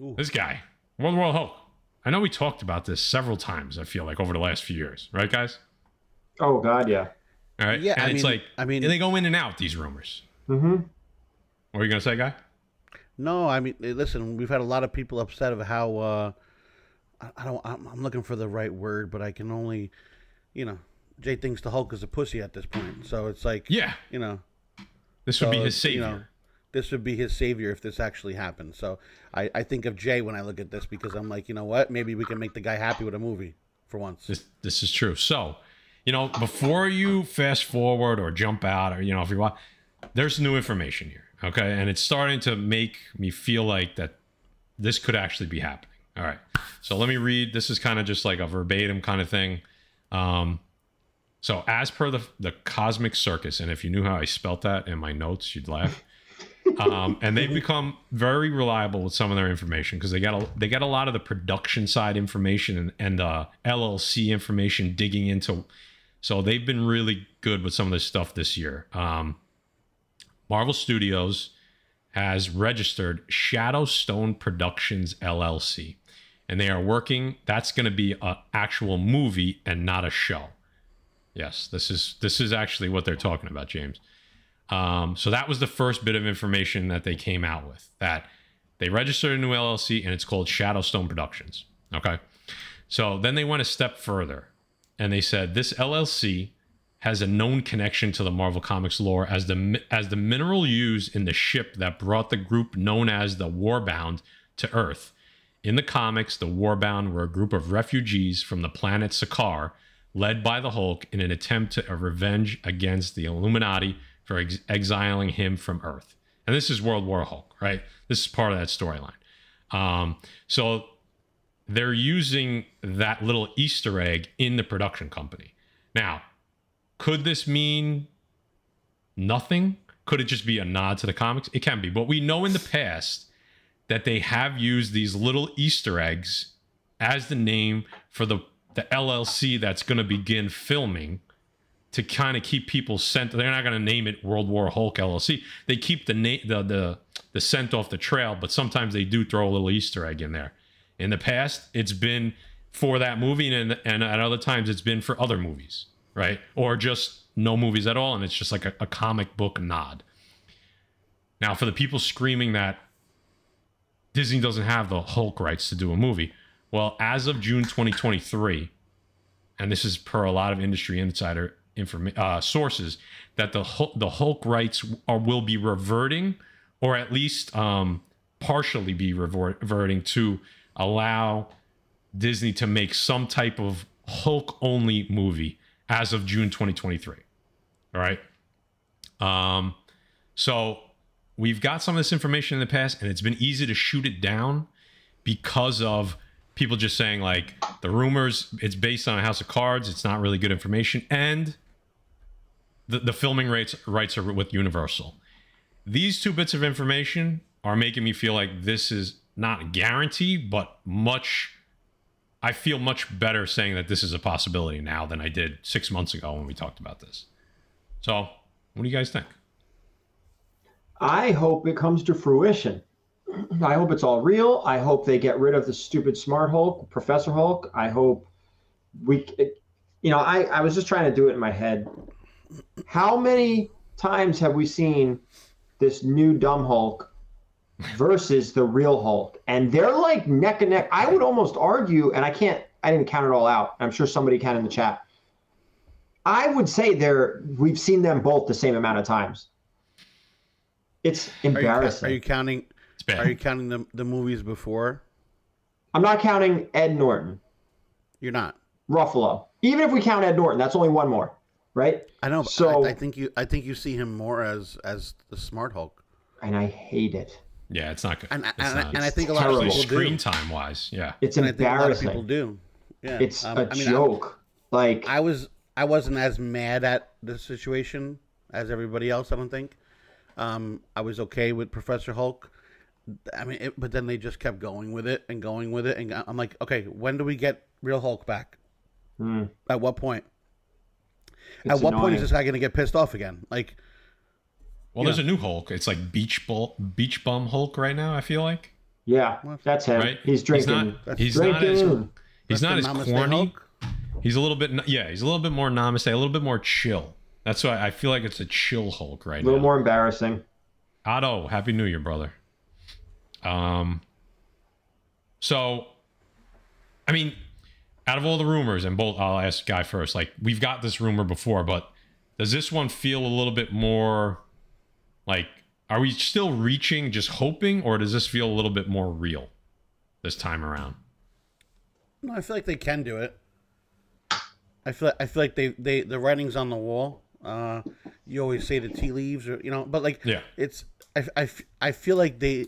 Ooh. This guy, World War Hulk. I know we talked about this several times. I feel like over the last few years, right, guys? Oh God, yeah. All right. Yeah, and I it's mean- like I mean- and they go in and out these rumors. Mm-hmm. What are you gonna say, guy? No, I mean, listen, we've had a lot of people upset of how uh, I, I don't. I'm, I'm looking for the right word, but I can only, you know, Jay thinks the Hulk is a pussy at this point. So it's like, Yeah, you know, this would be his savior. you know, this would be his savior if this actually happened. So I, I think of Jay when I look at this because I'm like, you know what? Maybe we can make the guy happy with a movie for once. This this is true. So, you know, before you fast forward or jump out, or you know, if you want, there's new information here. Okay, and it's starting to make me feel like that this could actually be happening. All right. So let me read. This is kind of just like a verbatim kind of thing. Um, so as per the the Cosmic Circus, and if you knew how I spelt that in my notes, you'd laugh. Um, and they've become very reliable with some of their information because they got a they got a lot of the production side information and, and the LLC information digging into. So they've been really good with some of this stuff this year. Um, Marvel Studios has registered Shadowstone Productions LLC, and they are working. That's going to be an actual movie and not a show. Yes, this is this is actually what they're talking about, James. Um, so that was the first bit of information that they came out with. That they registered a new LLC and it's called Shadowstone Productions. Okay, so then they went a step further, and they said this LLC has a known connection to the Marvel Comics lore as the as the mineral used in the ship that brought the group known as the Warbound to Earth. In the comics, the Warbound were a group of refugees from the planet Sakaar, led by the Hulk in an attempt to a revenge against the Illuminati for ex- exiling him from Earth. And this is World War Hulk, right? This is part of that storyline. Um, so they're using that little Easter egg in the production company. Now, could this mean nothing? Could it just be a nod to the comics? It can be. But we know in the past that they have used these little Easter eggs as the name for the, the LLC that's going to begin filming to kind of keep people sent. They're not going to name it World War Hulk LLC. They keep the name the the the scent off the trail, but sometimes they do throw a little Easter egg in there. In the past, it's been for that movie, and and at other times it's been for other movies, right? Or just no movies at all, and it's just like a, a comic book nod. Now, for the people screaming that Disney doesn't have the Hulk rights to do a movie, well, as of June 2023, and this is per a lot of industry insider informa- uh, sources, that the Hulk, the Hulk rights are will be reverting, or at least um, partially be reverting to allow Disney to make some type of Hulk only movie as of June 2023. All right. Um, so we've got some of this information in the past, and it's been easy to shoot it down because of people just saying like the rumors. It's based on a House of Cards. It's not really good information, and the the filming rights rights are with Universal. These two bits of information are making me feel like this is not a guarantee, but much. I feel much better saying that this is a possibility now than I did six months ago when we talked about this. So, what do you guys think? I hope it comes to fruition. I hope it's all real. I hope they get rid of the stupid Smart Hulk, Professor Hulk. I hope we, you know, I, I was just trying to do it in my head. How many times have we seen this new dumb Hulk versus the real Hulk? And they're like neck and neck. I would almost argue, and I can't, I didn't count it all out. I'm sure somebody can in the chat. I would say they're, we've seen them both the same amount of times. It's Are you, embarrassing. are you counting? Are you counting the the movies before? I'm not counting Ed Norton, You're not. Ruffalo. Even if we count Ed Norton, that's only one more, right? I know. But So- I, I think you. I think you see him more as as the smart Hulk. And I hate it. Yeah, it's not good. And, It's and, not. and I think a lot of terrible. people screen do. time wise, yeah. It's And I think a lot of embarrassing. people do. Yeah. It's Um, a I mean, I- joke. like I was I wasn't as mad at the situation as everybody else. I don't think. Um, I was okay with Professor Hulk. I mean, it, but then they just kept going with it and going with it, and I'm like, okay, when do we get real Hulk back? hmm, At what point? It's At what point is this guy going to get pissed off again? Like, Well, there's a new Hulk. It's like Beach Bull, Beach Bum Hulk right now. I feel like Yeah, that's him. right? He's drinking. He's not, That's he's not as drinking. he's That's not the as Namaste corny. Hulk? He's a little bit yeah, he's a little bit more namaste, a little bit more chill. That's why I feel like it's a chill Hulk right now. a little now. more embarrassing. Otto, happy New Year, brother. Um, so, I mean, out of all the rumors, and both, I'll ask Guy first. Like, we've got this rumor before, but does this one feel a little bit more like? Are we still reaching, just hoping, or does this feel a little bit more real this time around? No, I feel like they can do it. I feel I feel like they, they the writing's on the wall. Uh, you always say the tea leaves, or you know, but like Yeah. it's I, I, I feel like they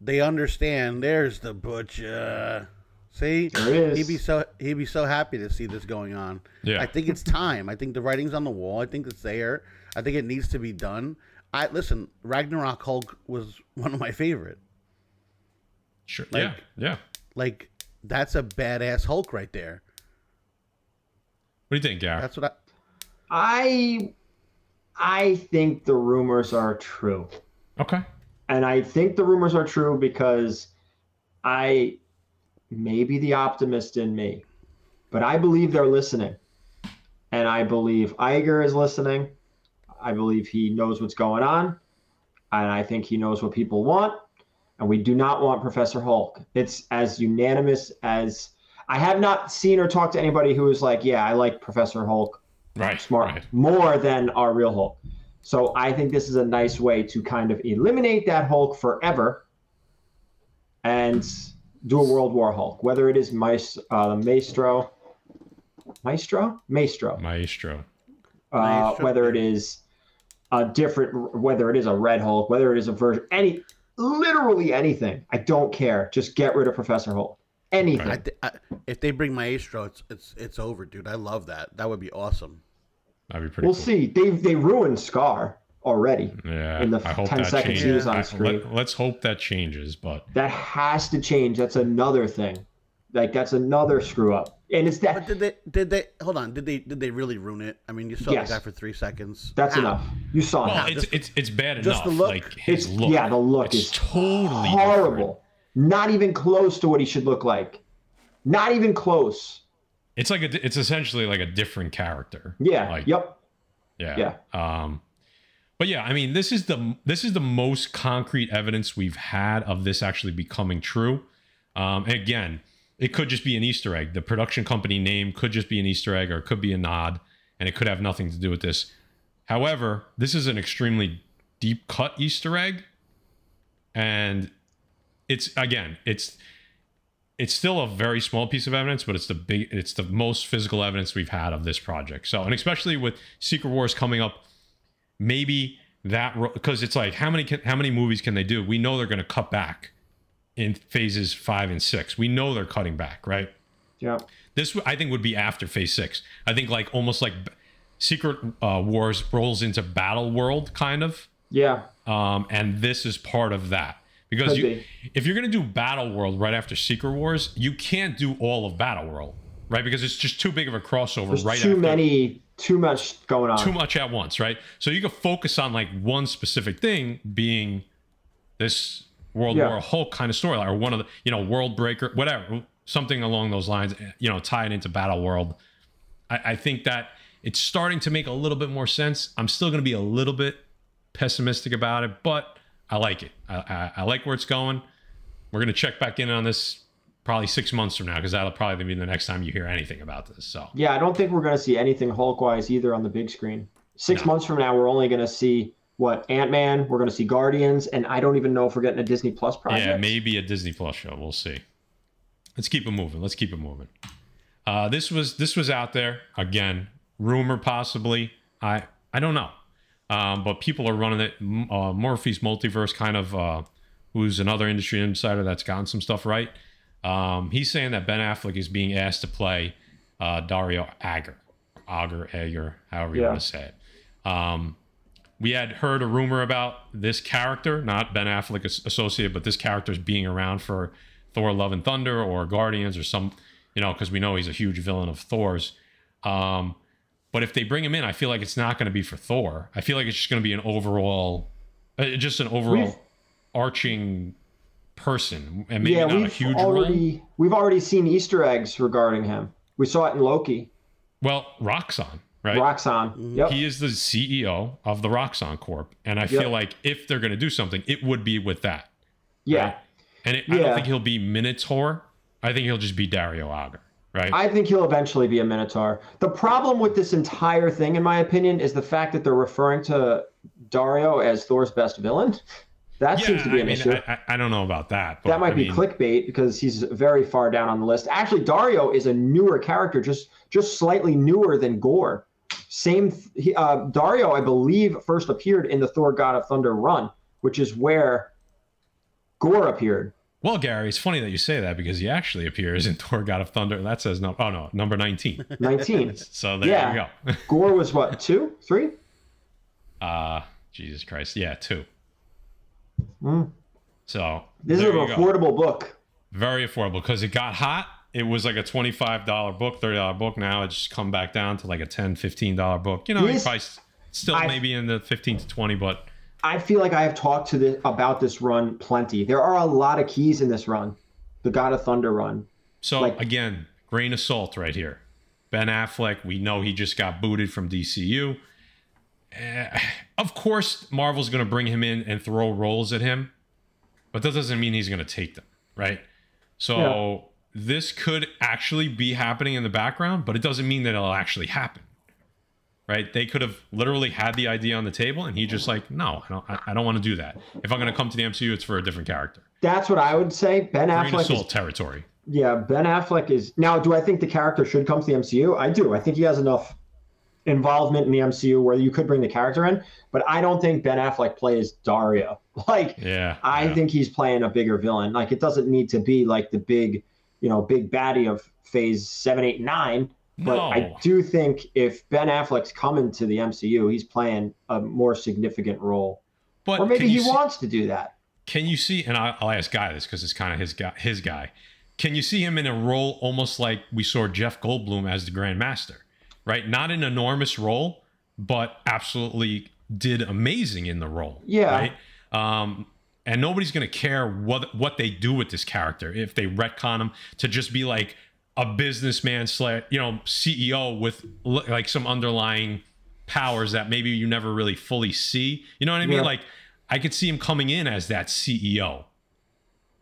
they understand. There's the butcher. See, There he'd be so he'd be so happy to see this going on. Yeah. I think it's time. I think the writing's on the wall. I think it's there. I think it needs to be done. I listen. Ragnarok Hulk was one of my favorite. Sure. Like- yeah. Yeah. Like that's a badass Hulk right there. What do you think, Garrett? That's what I. I I think the rumors are true. Okay. And I think the rumors are true because I maybe the optimist in me, but I believe they're listening. And I believe Iger is listening. I believe he knows what's going on. And I think he knows what people want. And we do not want Professor Hulk. It's as unanimous as I have not seen or talked to anybody who is like, yeah, I like Professor Hulk Right. smart Right. more than our real Hulk. So I think this is a nice way to kind of eliminate that Hulk forever and do a World War Hulk, whether it is Maes- uh, Maestro, Maestro, Maestro, Maestro. uh, Maestro, whether it yeah. is a different, whether it is a Red Hulk, whether it is a version, any, literally anything. I don't care. Just get rid of Professor Hulk. Anything. I, th- I if they bring Maestro, it's it's it's over, dude. I love that. That would be awesome. That'd be pretty We'll cool. see. They they ruined Scar already. Yeah. in the I hope 10 that seconds changes. he was on I- screen. let, us hope that changes, but That has to change. That's another thing. Like that's another screw up. And it's But that did they did they hold on? Did they did they really ruin it? I mean, you saw Yes. the guy for three seconds. that's How? enough. You saw well, it. it's, it's it's bad just enough. the look. Like his It's look. yeah, the look it's is totally horrible. Not even close to what he should look like. Not even close. It's like a, it's essentially like a different character. Yeah. Like, yep. Yeah. Um, but yeah, I mean, this is the this is the most concrete evidence we've had of this actually becoming true. Um, again, it could just be an Easter egg. The production company name could just be an Easter egg, or it could be a nod, and it could have nothing to do with this. However, this is an extremely deep cut Easter egg, and it's again, it's it's still a very small piece of evidence, but it's the big, it's the most physical evidence we've had of this project. So, and especially with Secret Wars coming up, maybe that because it's like how many can, how many movies can they do? We know they're going to cut back in phases five and six. We know they're cutting back, right? Yeah. This I think would be after phase six. I think like almost like Secret uh, Wars rolls into Battle World kind of Yeah. um, and this is part of that because Could you, be. if you're going to do Battle World right after Secret Wars, you can't do all of Battle World, right? Because it's just too big of a crossover. There's right too after, many too much going on. too much at once, right? So you can focus on like one specific thing, being this World Yeah. War Hulk kind of storyline, or one of the you know World Breaker, whatever, something along those lines. You know, tie it into Battle World. I, I think that it's starting to make a little bit more sense. I'm still going to be a little bit pessimistic about it, but I like it. I, I, I like where it's going. We're going to check back in on this probably six months from now because that'll probably be the next time you hear anything about this. So Yeah, I don't think we're going to see anything Hulk wise either on the big screen. Six No. months from now, we're only going to see what Ant Man. We're going to see Guardians, and I don't even know if we're getting a Disney Plus project. yeah, maybe a Disney Plus show. We'll see. Let's keep it moving. Let's keep it moving. Uh, this was this was out there again. Rumor possibly. I I don't know. Um, but people are running it. Uh, Morphe's multiverse kind of. Uh, who's another industry insider that's gotten some stuff right. Um, he's saying that Ben Affleck is being asked to play uh, Dario Agger, Agger, Agger, however you Yeah. want to say it. Um, we had heard a rumor about this character, not Ben Affleck associated, but this character's being around for Thor: Love and Thunder or Guardians or some, you know, because we know he's a huge villain of Thor's. Um, but if they bring him in, I feel like it's not going to be for Thor. I feel like it's just going to be an overall, uh, just an overall We've- arching person and maybe yeah, not a we've huge role. already we've already seen Easter eggs regarding him. We saw it in Loki. Well, Roxxon, right? Roxxon. Mm-hmm. Yep. He is the CEO of the Roxxon Corp, and I Yep. feel like if they're going to do something, it would be with that. yeah. right? And it, I don't think he'll be Minotaur. I think he'll just be Dario Agger, right? I think he'll eventually be a Minotaur. The problem with this entire thing, in my opinion, is the fact that they're referring to Dario as Thor's best villain. That seems to be I an mean, issue. I, I, don't know about that. But that might I be mean, clickbait because he's very far down on the list. Actually, Dario is a newer character, just just slightly newer than Gorr. Same, he, uh, Dario, I believe, first appeared in the Thor: God of Thunder run, which is where Gorr appeared. Well, Gary, it's funny that you say that because he actually appears in Thor: God of Thunder. That says no. Oh no, number nineteen. Nineteen. So there Yeah. you go. Gorr was what two, three? Uh Jesus Christ. Yeah, two. Mm. So This is an you go. affordable book. very affordable because it got hot. It was like a twenty-five dollar book, thirty dollar book. Now it's just come back down to like a 10 15 dollar book. You know, This- still I- maybe in the fifteen to twenty, but I feel like I have talked to this about this run plenty. There are a lot of keys in this run, the God of Thunder run. So Like- again, grain of salt right here. Ben Affleck, we know he just got booted from DCU. Eh, of course, Marvel's going to bring him in and throw roles at him, but that doesn't mean he's going to take them, right? So this could actually be happening in the background, but it doesn't mean that it'll actually happen, right? They could have literally had the idea on the table, and he just like, no, I don't, I, don't want to do that. If I'm going to come to the MCU, it's for a different character. That's what I would say. Ben Affleck is territory. Yeah, Ben Affleck is now. Do I think the character should come to the MCU? I do. I think he has enough involvement in the MCU where you could bring the character in, but I don't think Ben Affleck plays Dario. Like, Yeah, I yeah. think he's playing a bigger villain. Like, it doesn't need to be like the big, you know, big baddie of Phase Seven, Eight, Nine. But no. I do think if Ben Affleck's coming to the MCU, he's playing a more significant role, but or maybe he see- wants to do that. Can you see? And I, I'll ask Guy this because it's kind of his guy. His guy. Can you see him in a role almost like we saw Jeff Goldblum as the Grand Master, right? Not an enormous role, but absolutely did amazing in the role. Yeah. Right. Um, and nobody's gonna care what what they do with this character if they retcon him to just be like a businessman slash you know CEO with like some underlying powers that maybe you never really fully see. You know what I mean? Yeah. Like I could see him coming in as that CEO,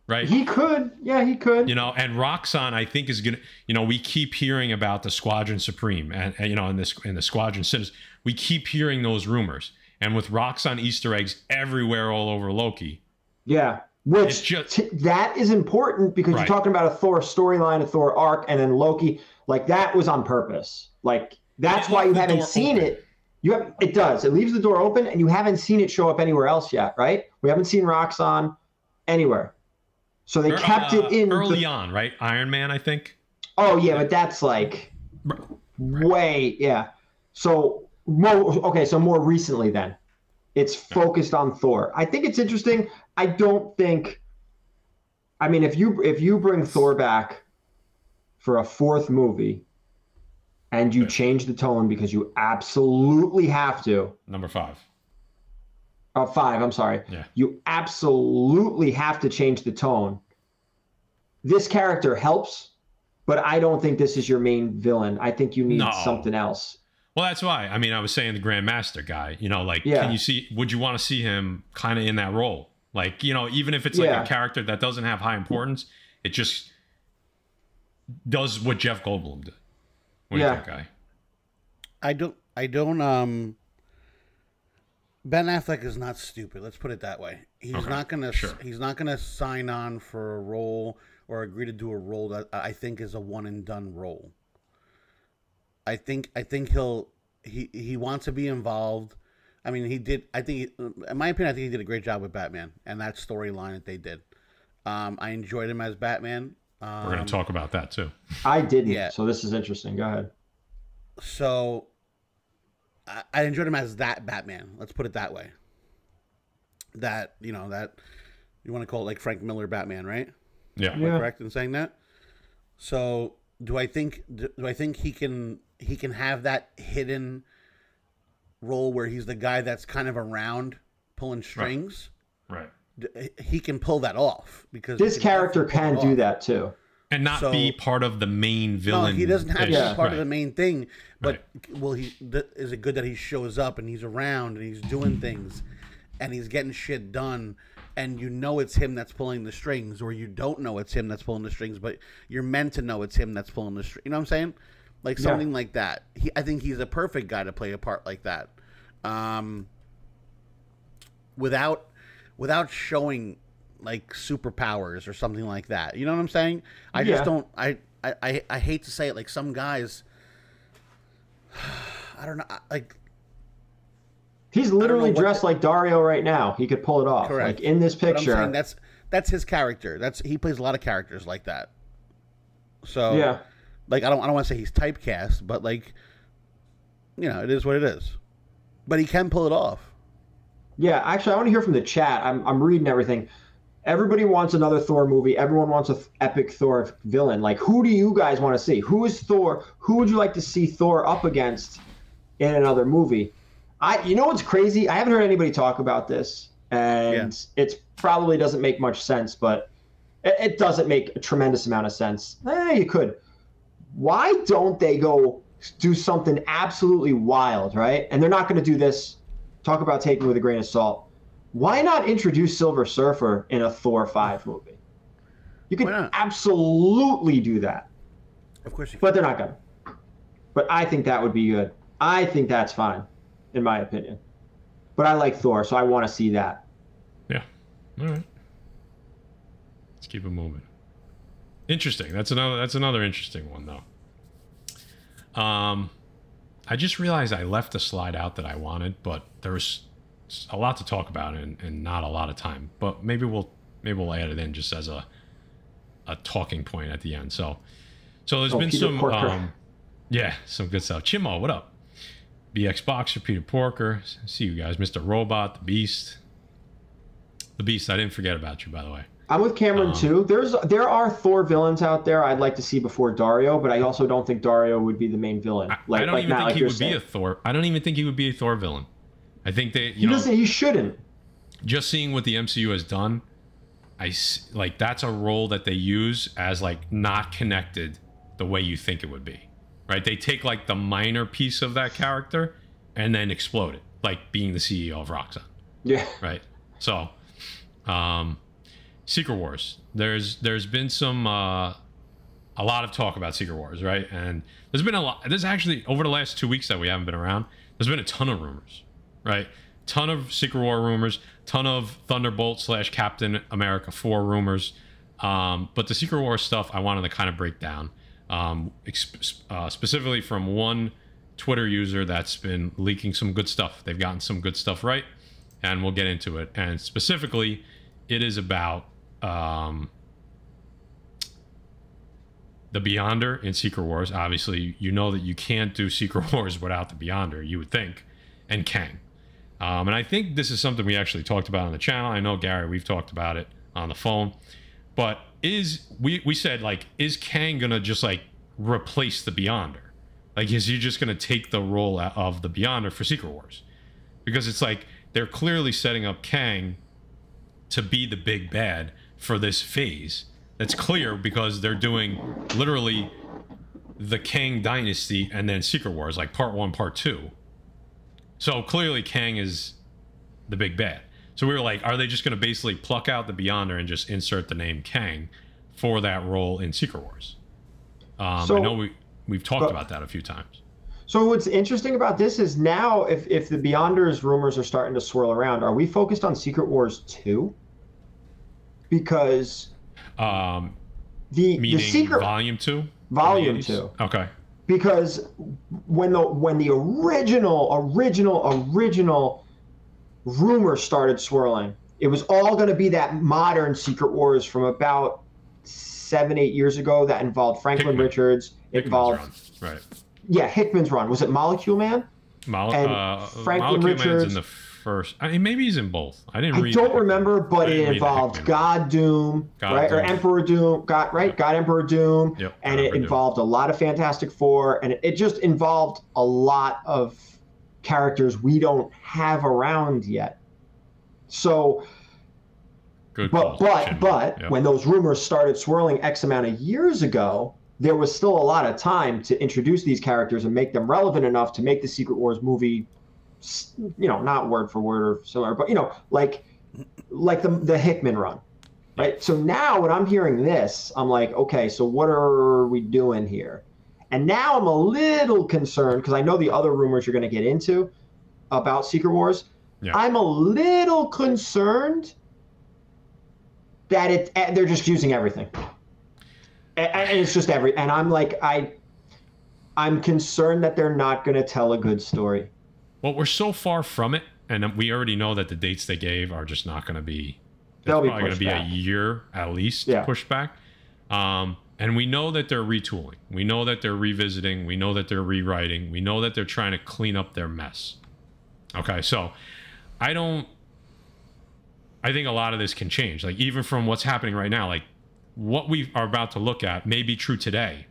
right? He could, yeah, he could. you know, and Roxxon, I think, is gonna. You know, we keep hearing about the Squadron Supreme, and, and, you know, in this in the Squadron Sinners, we keep hearing those rumors. And with Roxxon Easter eggs everywhere, all over Loki, Yeah. Which just- t- that is important because Right. you're talking about a Thor storyline, a Thor arc, and then Loki. Like that was on purpose. Like that's why you haven't seen open. it. You have it does. It leaves the door open, and you haven't seen it show up anywhere else yet, right? We haven't seen Roxxon anywhere. So they kept uh, it in early the- on, right? Iron Man, I think. Oh yeah, but that's like way yeah. So more okay, so more recently then. It's focused on Thor. I think it's interesting. I don't think I mean if you if you bring Thor back for a fourth movie and you change the tone because you absolutely have to Number five. Uh, five, I'm sorry. Yeah. You absolutely have to change the tone. This character helps, but I don't think this is your main villain. I think you need No. something else. Well, that's why. I mean, I was saying the Grandmaster guy. You know, like, Yeah. can you see? Would you want to see him kind of in that role? Like, you know, even if it's like Yeah. a character that doesn't have high importance, it just does what Jeff Goldblum did. What do you think, guy? I don't. I don't. Um. Ben Affleck is not stupid. Let's put it that way. He's Okay, not gonna. sure. He's not gonna sign on for a role or agree to do a role that I think is a one and done role. I think. I think he'll. He he wants to be involved. I mean, he did. I think, in my opinion, I think he did a great job with Batman and that storyline that they did. Um, I enjoyed him as Batman. Um, We're going to talk about that too. I didn't. Yeah. So this is interesting. Go ahead. so I, I enjoyed him as that Batman. Let's put it that way. That you know that you want to call it like Frank Miller Batman, right? Yeah. Am I Yeah. correct in saying that? So do I think do, do I think he can he can have that hidden role where he's the guy that's kind of around pulling strings? Right. d- he can pull that off because This he can character can do off. that too. And not So- be part of the main villain. No, he doesn't have to ish. be part of the main thing. But will he? Th- is it good that he shows up and he's around and he's doing things, and he's getting shit done, and you know it's him that's pulling the strings, or you don't know it's him that's pulling the strings, but you're meant to know it's him that's pulling the strings. You know what I'm saying? Like Yeah. something like that. He, I think he's a perfect guy to play a part like that. Um, without without showing like superpowers or something like that. You know what I'm saying? I Yeah. just don't I, I I I hate to say it like some guys I don't know like He's literally dressed the- like Dario right now. He could pull it off. Correct. Like in this picture. that's that's his character. That's he plays a lot of characters like that. So yeah. like I don't I don't want to say he's typecast, but like you know, it is what it is. But he can pull it off. Yeah, actually, I want to hear from the chat. I'm, I'm reading everything. Everybody wants another Thor movie. Everyone wants an epic Thor villain. Like, who do you guys want to see? Who is Thor? Who would you like to see Thor up against in another movie? I, you know what's crazy? I haven't heard anybody talk about this, and it probably doesn't make much sense. But it, it doesn't make a tremendous amount of sense. Eh, you could. Why don't they go do something absolutely wild, right? And they're not going to do this talk about taking with a grain of salt. Why not introduce Silver Surfer in a Thor 5 movie? You could absolutely do that, Of course he can. but they're not going to. But I think that would be good. I think that's fine, in my opinion. But I like Thor, so I want to see that. Yeah. All right. Let's keep it moving. Interesting. That's another. That's another interesting one, though. Um, I just realized I left a slide out that I wanted, but there was a lot to talk about and, and not a lot of time. But maybe we'll maybe we'll add it in just as a a talking point at the end. So, so there's Oh, been Peter some, um, yeah, some good stuff. Chimo, what up? BX Boxer, Peter Porker. See you guys, Mr. Robot, the Beast. The Beast, I didn't forget about you, by the way. I'm with Cameron Um, too. There's there are Thor villains out there I'd like to see before Dario, but I also don't think Dario would be the main villain. Like, I don't like even think like he would saying. be a Thor. I don't even think he would be a Thor villain. I think He you know, doesn't. He shouldn't. just seeing what the MCU has done, I like that's a role that they use as like not connected the way you think it would be, right? They take like the minor piece of that character and then explode it, like being the CEO of Roxxon. Yeah. right? So, um, Secret Wars. There's there's been some uh, a lot of talk about Secret Wars, right? And there's been a lot. There's actually over the last two weeks that we haven't been around. There's been a ton of rumors, right? Ton of Secret War rumors, ton of Thunderbolt slash Captain America four rumors. Um, but the Secret War stuff, I wanted to kind of break down, um, uh, specifically from one Twitter user that's been leaking some good stuff. They've gotten some good stuff right, and we'll get into it. And specifically, it is about um, the Beyonder in Secret Wars. Obviously, you know that you can't do Secret Wars without the Beyonder, you would think, and Kang. Um, and I think this is something we actually talked about on the channel. I know Gary, we've talked about it on the phone, but is we we said like is Kang gonna just like replace the Beyonder? Like, is he just gonna take the role of the Beyonder for Secret Wars? Because it's like they're clearly setting up Kang to be the big bad for this phase. That's clear because they're doing literally the Kang Dynasty and then Secret Wars, like part one, part two. So clearly, Kang is the big bad. So we were like, are they just going to basically pluck out the Beyonder and just insert the name Kang for that role in Secret Wars? Um, So- I know we we've talked but- about that a few times. So what's interesting about this is now, if if the Beyonders rumors are starting to swirl around, are we focused on Secret Wars two? Because Um, the the secret Volume Two. Volume two. Okay. Because when the when the original original original rumor started swirling it was all going to be that modern secret wars from about seven eight years ago that involved franklin Hickman. richards Hickman's involved run. Right. yeah hickman's run was it molecule man Mol- And uh, Franklin Molecule Man's Richards- in the first. I mean, maybe he's in both. I didn't i don't the- remember but it involved god doom God right or emperor doom god right god emperor doom Yep, and God it Emperor Doom. involved a lot of Fantastic Four, and it, it just involved a lot of characters we don't have around yet. So Good But but but Yep. when those rumors started swirling X amount of years ago, there was still a lot of time to introduce these characters and make them relevant enough to make the Secret Wars movie, you know, not word for word or similar, but you know, like like the the Hickman run, right? So now when I'm hearing this, I'm like, okay, so what are we doing here? And now I'm a little concerned because I know the other rumors you're going to get into about Secret Wars. Yeah. I'm a little concerned that it eh, they're just using everything, and, and it's just every. And I'm like, I, I'm concerned that they're not going to tell a good story. Well, we're so far from it, and we already know that the dates they gave are just not going to be. They'll be probably going to be a year at least Yeah. pushed back. Um, and we know that they're retooling. We know that they're revisiting. We know that they're rewriting. We know that they're trying to clean up their mess. Okay, so I don't. I think a lot of this can change. Like even from what's happening right now, like what we are about to look at may be true today,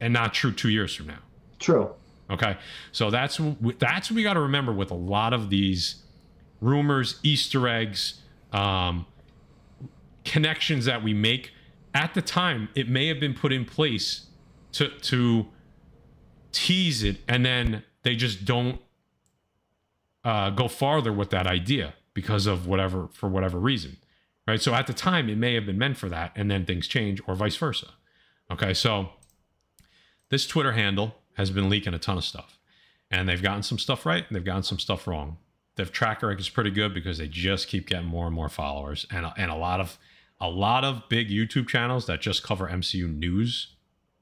and not true two years from now. True. Okay, so that's that's what we got to remember with a lot of these rumors, Easter eggs, um, connections that we make. At the time, it may have been put in place to to tease it, and then they just don't uh, go farther with that idea because of whatever for whatever reason, right? So at the time, it may have been meant for that, and then things change, or vice versa. Okay, so this Twitter handle has been leaking a ton of stuff, and they've gotten some stuff right, and they've gotten some stuff wrong. Their tracker is pretty good because they just keep getting more and more followers, and and a lot of a lot of big YouTube channels that just cover MCU news,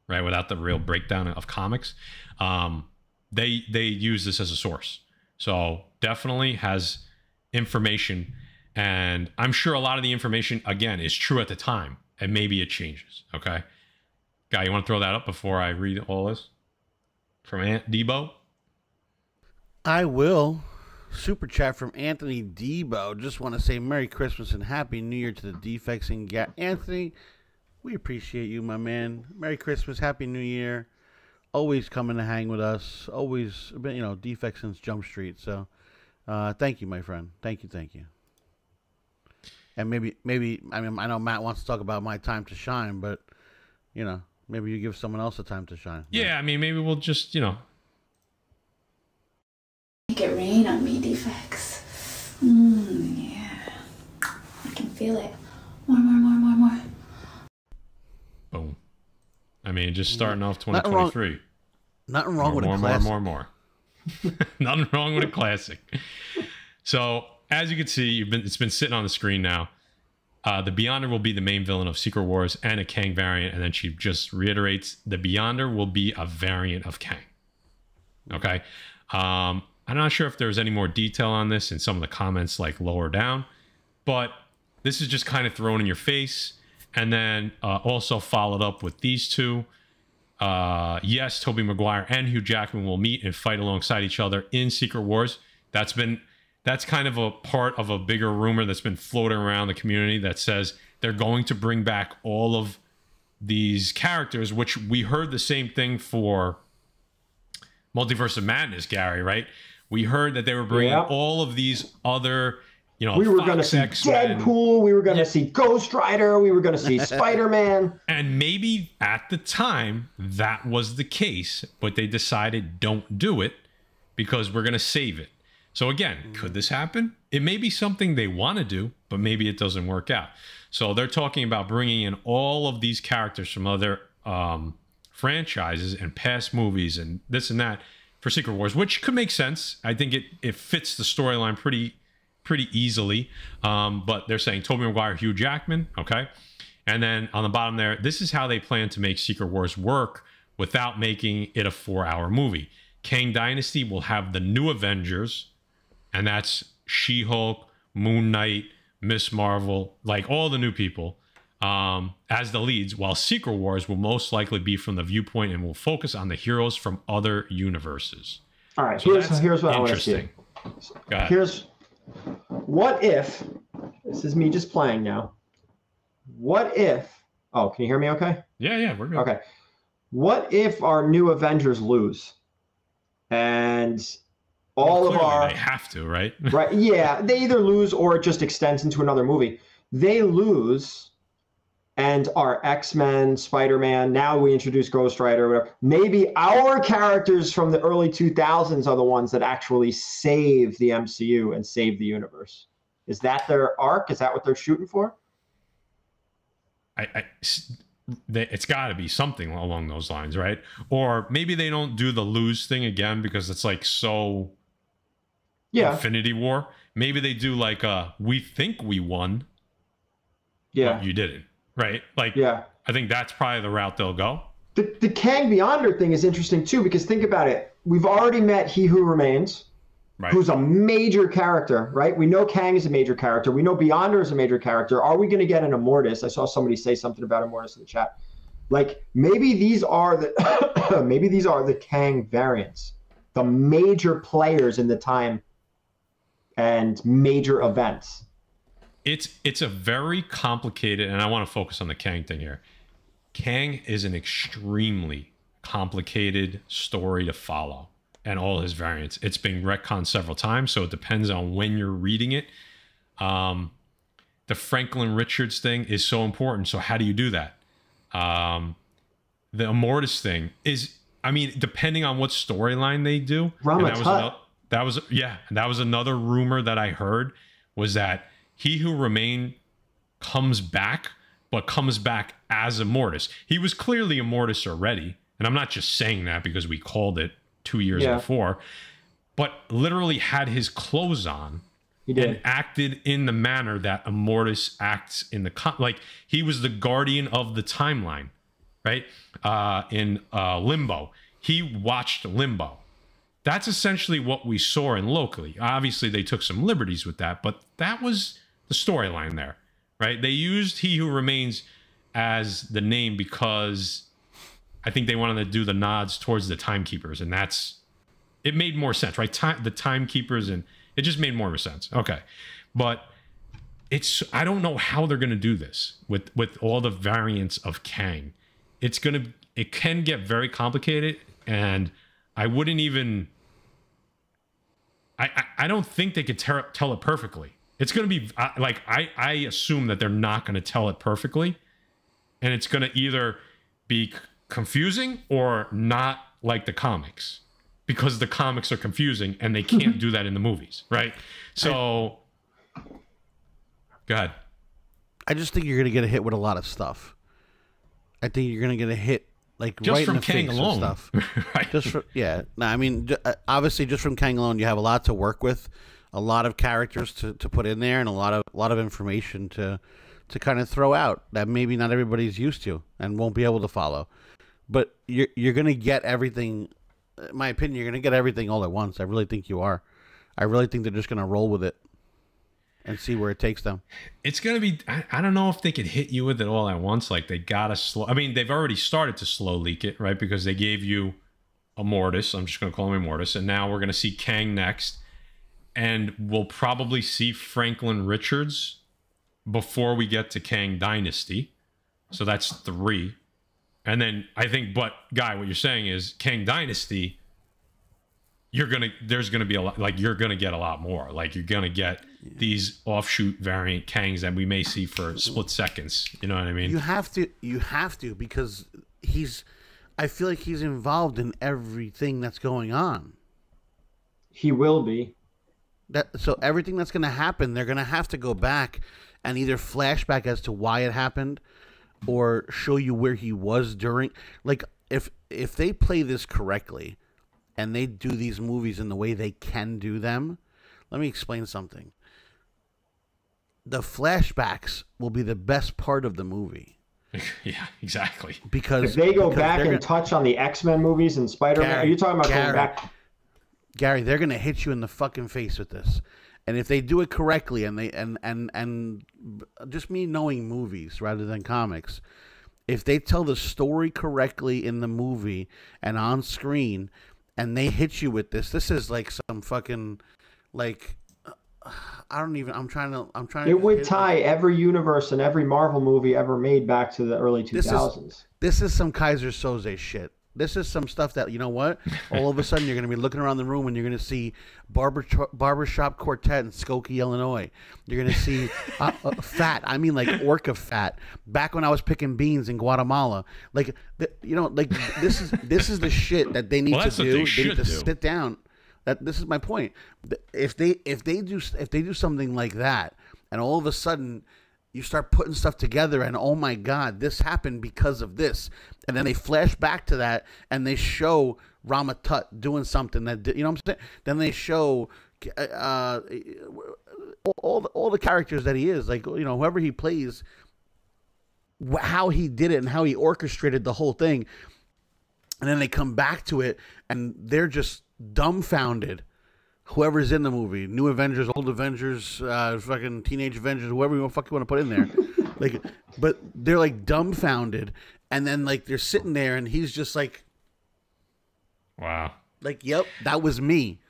right, without the real breakdown of comics. Um, they they use this as a source, so definitely has information, and I'm sure a lot of the information again is true at the time, and maybe it changes. Okay, guy, you want to throw that up before I read all this from Aunt Debo? I will. Super chat from Anthony Debo. Just want to say Merry Christmas and Happy New Year to the defects and ga- Anthony. We appreciate you, my man. Merry Christmas, Happy New Year. Always coming to hang with us. Always been, you know, defects since Jump Street. So, uh, thank you, my friend. Thank you, thank you. And maybe, maybe I mean, I know Matt wants to talk about my time to shine, but you know, maybe you give someone else a time to shine. Yeah, I mean, maybe we'll just you know Make it rain on me, defects. Mmm, yeah. I can feel it. More, more, more, more, more. boom. I mean, just mm. starting off Nothing wrong- 2023. Nothing wrong more, with more, a more, classic. more, more. Nothing wrong with a classic. So, as you can see, you've been it's been sitting on the screen now. Uh, the Beyonder will be the main villain of Secret Wars and a Kang variant, and then she just reiterates the Beyonder will be a variant of Kang. Okay, um, I'm not sure if there's any more detail on this in some of the comments, like lower down, but this is just kind of thrown in your face, and then uh, also followed up with these two. Uh, yes, Tobey Maguire and Hugh Jackman will meet and fight alongside each other in Secret Wars. That's been that's kind of a part of a bigger rumor that's been floating around the community that says they're going to bring back all of these characters, which we heard the same thing for Multiverse of Madness, Gary, right? We heard that they were bringing Yeah. all of these other, you know, We were going to see X-Men, Deadpool. We were going to see Ghost Rider. We were going to see Spider Man. And maybe at the time that was the case, but they decided don't do it because we're going to save it. So again, could this happen? It may be something they want to do, but maybe it doesn't work out. So they're talking about bringing in all of these characters from other um, franchises and past movies and this and that for Secret Wars, which could make sense. I think it it fits the storyline pretty pretty easily. Um, but they're saying Tobey Maguire, Hugh Jackman, okay. And then on the bottom there, this is how they plan to make Secret Wars work without making it a four-hour movie. Kang Dynasty will have the new Avengers, and that's She-Hulk, Moon Knight, Miss Marvel, like all the new people um, as the leads, while Secret Wars will most likely be from the viewpoint and will focus on the heroes from other universes. All right, So here's here's what I want to see. Here's what if this is me just playing now. What if? Oh, can you hear me? Okay. yeah, yeah, we're good. Okay. What if our new Avengers lose, and all Well, of our they have to, right? right? Yeah, they either lose or it just extends into another movie. they lose and our X-Men, Spider-Man, now we introduce Ghost Rider, whatever. Maybe our characters from the early 2000s are the ones that actually save the MCU and save the universe. Is that their arc? Is that what they're shooting for? i, I it's got to be something along those lines, right? Or maybe they don't do the lose thing again because it's like so Yeah. Infinity War. Maybe they do like uh we think we won, Yeah. but you didn't, right? Like Yeah. I think that's probably the route they'll go. The, the Kang Beyonder thing is interesting too because think about it. We've already met He Who Remains, Right. who's a major character, right? We know Kang is a major character. We know Beyonder is a major character. Are we going to get an Immortus? I saw somebody say something about Immortus in the chat. Like maybe these are the maybe these are the Kang variants, the major players in the time and major events. it's it's a very complicated and i want to focus on the kang thing here kang is an extremely complicated story to follow and all his variants it's been retconned several times so it depends on when you're reading it um the franklin richards thing is so important so how do you do that um the immortus thing is i mean depending on what storyline they do and that was Rama-Tut. ano- that was yeah that was another rumor that i heard was that he who remained comes back but comes back as immortus he was clearly immortus already and i'm not just saying that because we called it two years Yeah. before but literally had his clothes on He and acted in the manner that Immortus acts in the con- like he was the guardian of the timeline, right? Uh, in uh, Limbo, he watched Limbo. That's essentially what we saw in Loki. Obviously, they took some liberties with that, but that was the storyline there, right? They used He Who Remains as the name because I think they wanted to do the nods towards the timekeepers, and that's it made more sense, right? Time the timekeepers and it just made more of a sense. Okay. But it's I don't know how they're gonna do this with with all the variants of Kang. It's gonna it can get very complicated and I wouldn't even I, I, I don't think they could ter- tell it perfectly. It's going to be I- like I, I assume that they're not going to tell it perfectly, and it's going to either be c- confusing or not like the comics because the comics are confusing and they can't do that in the movies, right? So, go ahead. I just think you're gonna get a hit with a lot of stuff. I think you're gonna get a hit like Just right from in the Kang alone, stuff. right? Just for yeah, no, I mean uh, obviously just from Kang alone, you have a lot to work with, a lot of characters to, to put in there, and a lot of a lot of information to to kind of throw out that maybe not everybody's used to and won't be able to follow. But you're you're gonna get everything. In my opinion, you're gonna get everything all at once. I really think you are. I really think they're just gonna roll with it and see where it takes them. it's gonna be I, I don't know if they could hit you with it all at once like they gotta slow i mean they've already started to slow leak it right because they gave you immortus i'm just gonna call him immortus and now we're gonna see kang next and we'll probably see franklin richards before we get to kang dynasty so that's three and then i think but guy what you're saying is kang dynasty you're gonna there's gonna be a lot like you're gonna get a lot more like you're gonna get these offshoot variant kangs that we may see for split seconds you know what i mean You have to. You have to because he's. I feel like he's involved in everything that's going on. He will be. That so everything that's going to happen, they're going to have to go back and either flashback as to why it happened, or show you where he was during. Like if if they play this correctly, and they do these movies in the way they can do them, let me explain something. The flashbacks will be the best part of the movie yeah exactly because If they go back and gonna- touch on the X Men movies and Spider Man, are you talking about Gary. going back? Gary, they're gonna hit you in the fucking face with this. And if they do it correctly, and they and and and just me knowing movies rather than comics, if they tell the story correctly in the movie and on screen, and they hit you with this, this is like some fucking like I don't even. I'm trying to. I'm trying. To It to would hit- tie every universe and every Marvel movie ever made back to the early This is- 2000s. This is some Keyser Söze shit. this is some stuff that you know what. All of a sudden, you're going to be looking around the room and you're going to see barber barbershop quartet in Skokie, Illinois. You're going to see uh, uh, fat. I mean, like orca fat. Back when I was picking beans in Guatemala, like the, you know, like this is this is the shit that they need Well, to that's what do. they They, should need to do. sit down. That this is my point. If they if they do if they do something like that, and all of a sudden you start putting stuff together and oh my god this happened because of this and then they flash back to that and they show Rama-Tut doing something that you know what i'm saying then they show uh, all, all, the, all the characters that he is like you know whoever he plays how he did it and how he orchestrated the whole thing and then they come back to it and they're just dumbfounded whoever's in the movie, New Avengers, Old Avengers, uh, fucking Teenage Avengers, whoever you fuck you want to put in there, like, but they're like dumbfounded, and then like they're sitting there, and he's just like, Wow. like, yep, that was me,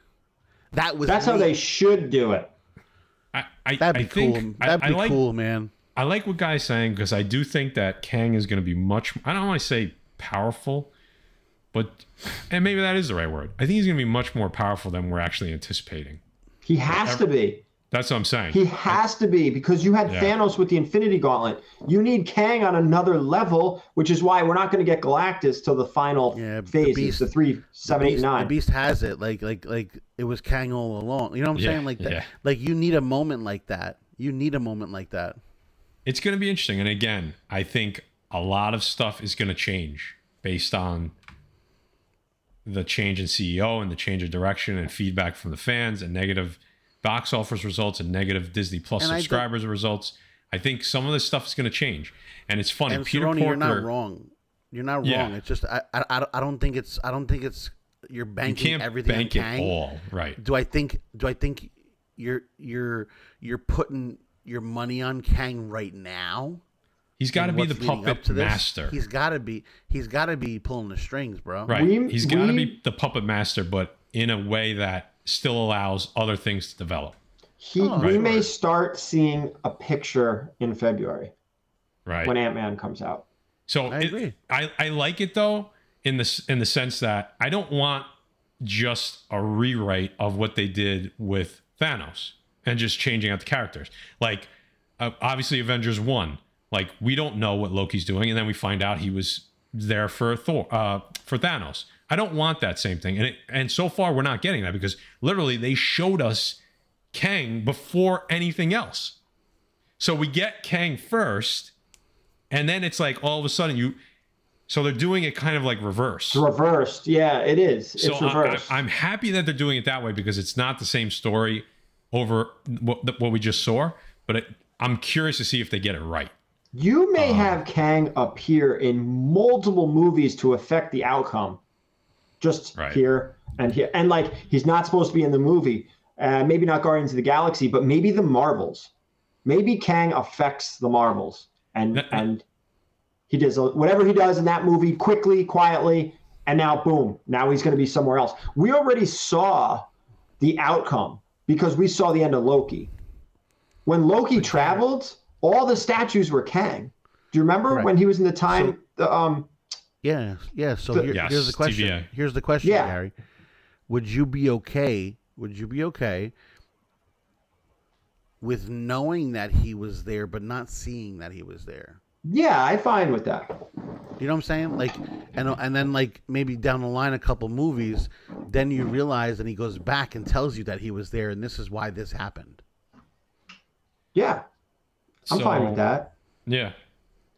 that was That's me. how they should do it. I, I, That'd be I cool. I- That'd I, be like, cool, man. I like what Guy's saying because I do think that Kang is going to be much. I don't want to say powerful, but and maybe that is the right word. I think he's going to be much more powerful than we're actually anticipating. He has to be. That's what I'm saying. He has to be because you had Yeah. Thanos with the Infinity Gauntlet. You need Kang on another level, which is why we're not going to get Galactus till the final Yeah, the phases, Beast- the three, seven, eight, Beast, nine. The Beast has it, like, like, like it was Kang all along. You know what I'm Yeah, saying? Like that. yeah. Like you need a moment like that. You need a moment like that. it's going to be interesting. And again, I think a lot of stuff is going to change based on the change in CEO and the change of direction and feedback from the fans and negative box office results and negative Disney Plus And I don't- subscribers results. I think some of this stuff is going to change. And it's funny. And Peter Cerrone, you're not wrong. You're not Yeah. wrong. It's just I, I, I don't- think it's I don't think it's you're you banking can't everything bank on it Kang. all. Right. Do I think do I think you're you're you're putting your money on Kang right now? He's got to be the what's leading up puppet to master. He's got to be. He's got to be pulling the strings, bro. Right. We- He's got to be the puppet master, but in a way that still allows other things to develop. he, Oh, we right. may start seeing a picture in February Right. when Ant Man comes out. so I it- agree. I, I like it though in the in the sense that I don't want just a rewrite of what they did with Thanos and just changing out the characters. Like uh, obviously Avengers 1, like we don't know what Loki's doing and then we find out he was there for Thor uh for Thanos. I don't want that same thing. And it, and so far we're not getting that because literally they showed us Kang before anything else. So we get Kang first, and then it's like all of a sudden you. So they're doing it kind of like reverse. It's reversed. Yeah, it is. So it's I, reversed. am happy that they're doing it that way because it's not the same story over what, what we just saw. But it, I'm curious to see if they get it right. You may Um, have Kang appear in multiple movies to affect the outcome. Just Right. here and here. And like he's not supposed to be in the movie. Uh, maybe not Guardians of the Galaxy, but maybe the Marvels. Maybe Kang affects the Marvels. And That- and he does whatever he does in that movie quickly, quietly, and now boom, now he's going to be somewhere else. We already saw the outcome because we saw the end of Loki. When Loki traveled, all the statues were Kang. Do you remember Correct. when he was in the time? the, um, Yeah, yeah. So The- here, Yes, here's the question. TVA. Here's the question, Yeah. Gary. Would you be okay? Would you be okay with knowing that he was there, but not seeing that he was there? yeah, I find with that. You know what I'm saying? Like, and and then like maybe down the line a couple movies, then you realize, and he goes back and tells you that he was there, and this is why this happened. Yeah, I'm fine with that. Yeah.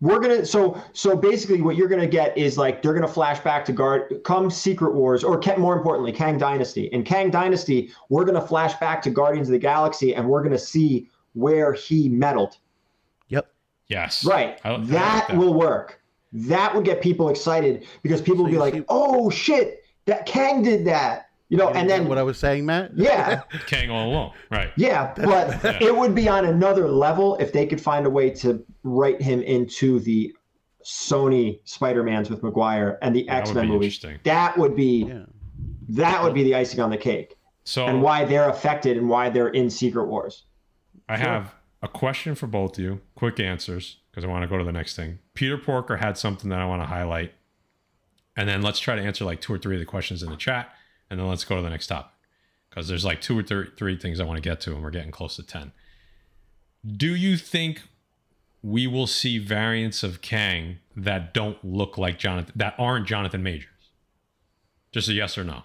We're gonna so so basically what you're gonna get is like they're gonna flash back to guard come Secret Wars or Ka- more importantly Kang Dynasty. In Kang Dynasty, we're gonna flash back to Guardians of the Galaxy and we're gonna see where he meddled. Yep. Yes. Right. I- I like that, will work. That would get people excited because people will be like, see- "Oh shit, that Kang did that." You know, You and then what I was saying, Matt. yeah, Kang all along. Right. yeah, but it would be on another level if they could find a way to write him into the Sony Spider-Mans with Maguire and the That X-Men be movies. interesting. That would be Yeah. that would be the icing on the cake. So And why they're affected and why they're in Secret Wars. I have a question for both of you. Quick answers because I want to go to the next thing. Peter Porker had something that I want to highlight. and then let's try to answer like two or three of the questions in the chat, and then let's go to the next topic because there's like two or three, three things I want to get to, and we're getting close to ten. Do you think we will see variants of Kang that don't look like Jonathan, that aren't Jonathan Majors? Just a yes or no.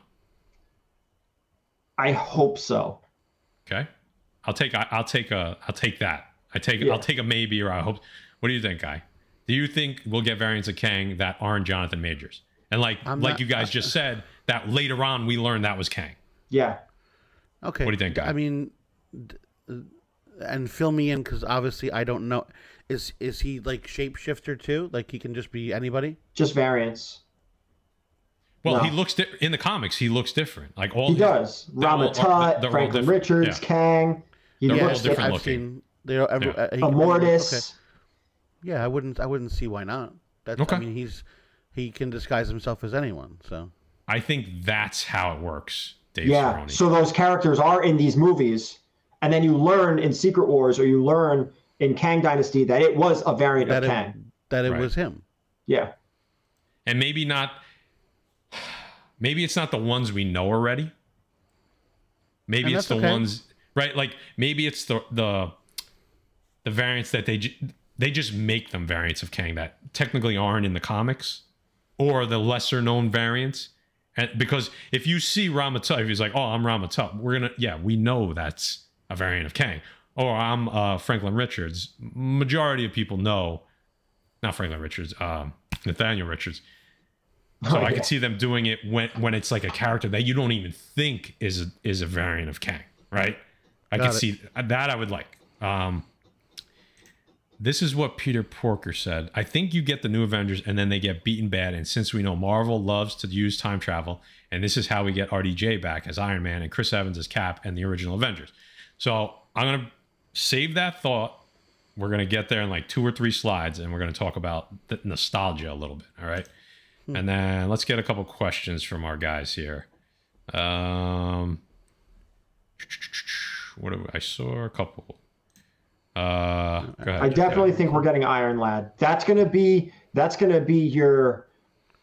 I hope so. Okay, I'll take I, will take a I'll take that. I take Yeah. I'll take a maybe or I hope. What do you think, guy? Do you think we'll get variants of Kang that aren't Jonathan Majors? And like I'm like not- you guys just said, that later on we learned that was Kang. Yeah. Okay. What do you think, Guy? I mean, uh, and fill me in because obviously I don't know. Is is he like shapeshifter too? Like he can just be anybody? Just variants. Well, No. he looks di- in the comics. He looks different. Like all He his- does. they're all- Rama-Tut, they're all Franklin. Richards, Yeah. Kang. He They're all looks different I've looking. seen. They're every, Yeah. uh, he- Immortus. Okay. Yeah, I wouldn't. I wouldn't see why not. That's. Okay. I mean, he's he can disguise himself as anyone. So I think that's how it works, Dave Yeah. Cerrone. So those characters are in these movies, and then you learn in Secret Wars or you learn in Kang Dynasty that it was a variant that of it, Kang. that it Right. was him. Yeah. and maybe not. Maybe it's not the ones we know already. Maybe And it's the okay. ones right. Like maybe it's the the the variants that they ju- they just make them variants of Kang that technically aren't in the comics, or the lesser known variants. And because if you see Rama-Tut, if he's like, "Oh, I'm Rama-Tut," we're gonna yeah, we know that's a variant of Kang. Or I'm uh, Franklin Richards. Majority of people know, not Franklin Richards, um, Nathaniel Richards. So Oh, I yeah. could see them doing it when when it's like a character that you don't even think is a, is a variant of Kang, right? I Got could it. see that. I would like. Um, this is what Peter Porker said. I think you get the new Avengers and then they get beaten bad. And since we know Marvel loves to use time travel, and this is how we get RDJ back as Iron Man and Chris Evans as Cap and the original Avengers. So I'm gonna save that thought. We're gonna get there in like two or three slides, and we're gonna talk about the nostalgia a little bit. All right. And then let's get a couple questions from our guys here. Um, what I saw a couple. Uh, ahead. I definitely think we're getting Iron Lad. That's gonna be that's gonna be your